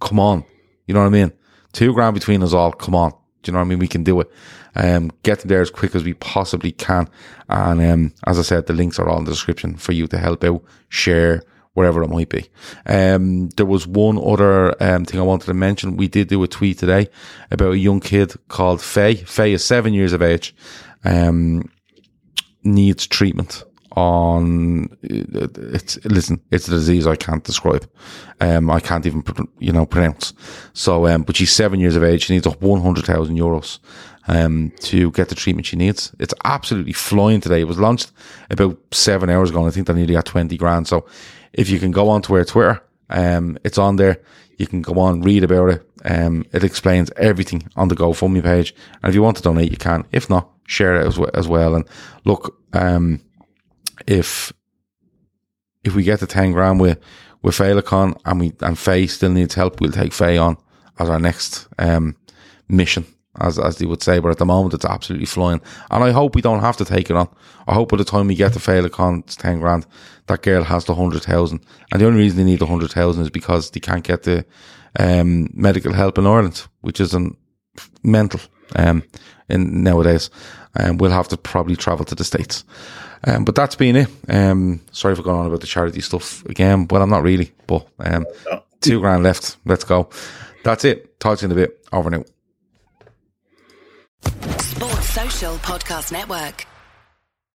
Come on. You know what I mean? Two grand between us all. Come on. Do you know what I mean? We can do it. Um, get there as quick as we possibly can. And, um, as I said, the links are all in the description for you to help out, share, wherever it might be. Um, there was one other um, thing I wanted to mention. We did do a tweet today about a young kid called Faye. Faye is seven years of age, um, needs treatment on it's listen it's a disease i can't describe um i can't even you know pronounce so um but she's seven years of age she needs 100000 euros um to get the treatment she needs it's absolutely flying today it was launched about seven hours ago and i think they nearly got 20 grand so if you can go on to our Twitter, um, it's on there. You can go on, read about it. Um, it explains everything on the GoFundMe page. And if you want to donate, you can. If not, share it as. As well. And look, um, if, if we get to 10 grand with, with Féileacáin and we, and Faye still needs help, we'll take Faye on as our next, um, mission as as they would say. But at the moment, it's absolutely flying, and I hope we don't have to take it on. I hope by the time we get to Féileacáin, it's ten grand. That girl has the hundred thousand, and the only reason they need the hundred thousand is because they can't get the um, medical help in Ireland, which is not mental um, in nowadays. And um, we'll have to probably travel to the states. Um, but that's been it. Um, sorry for going on about the charity stuff again. Well, I'm not really, but um, two grand left. Let's go. That's it. Talk to you in a bit. Over now. Sports Social Podcast Network.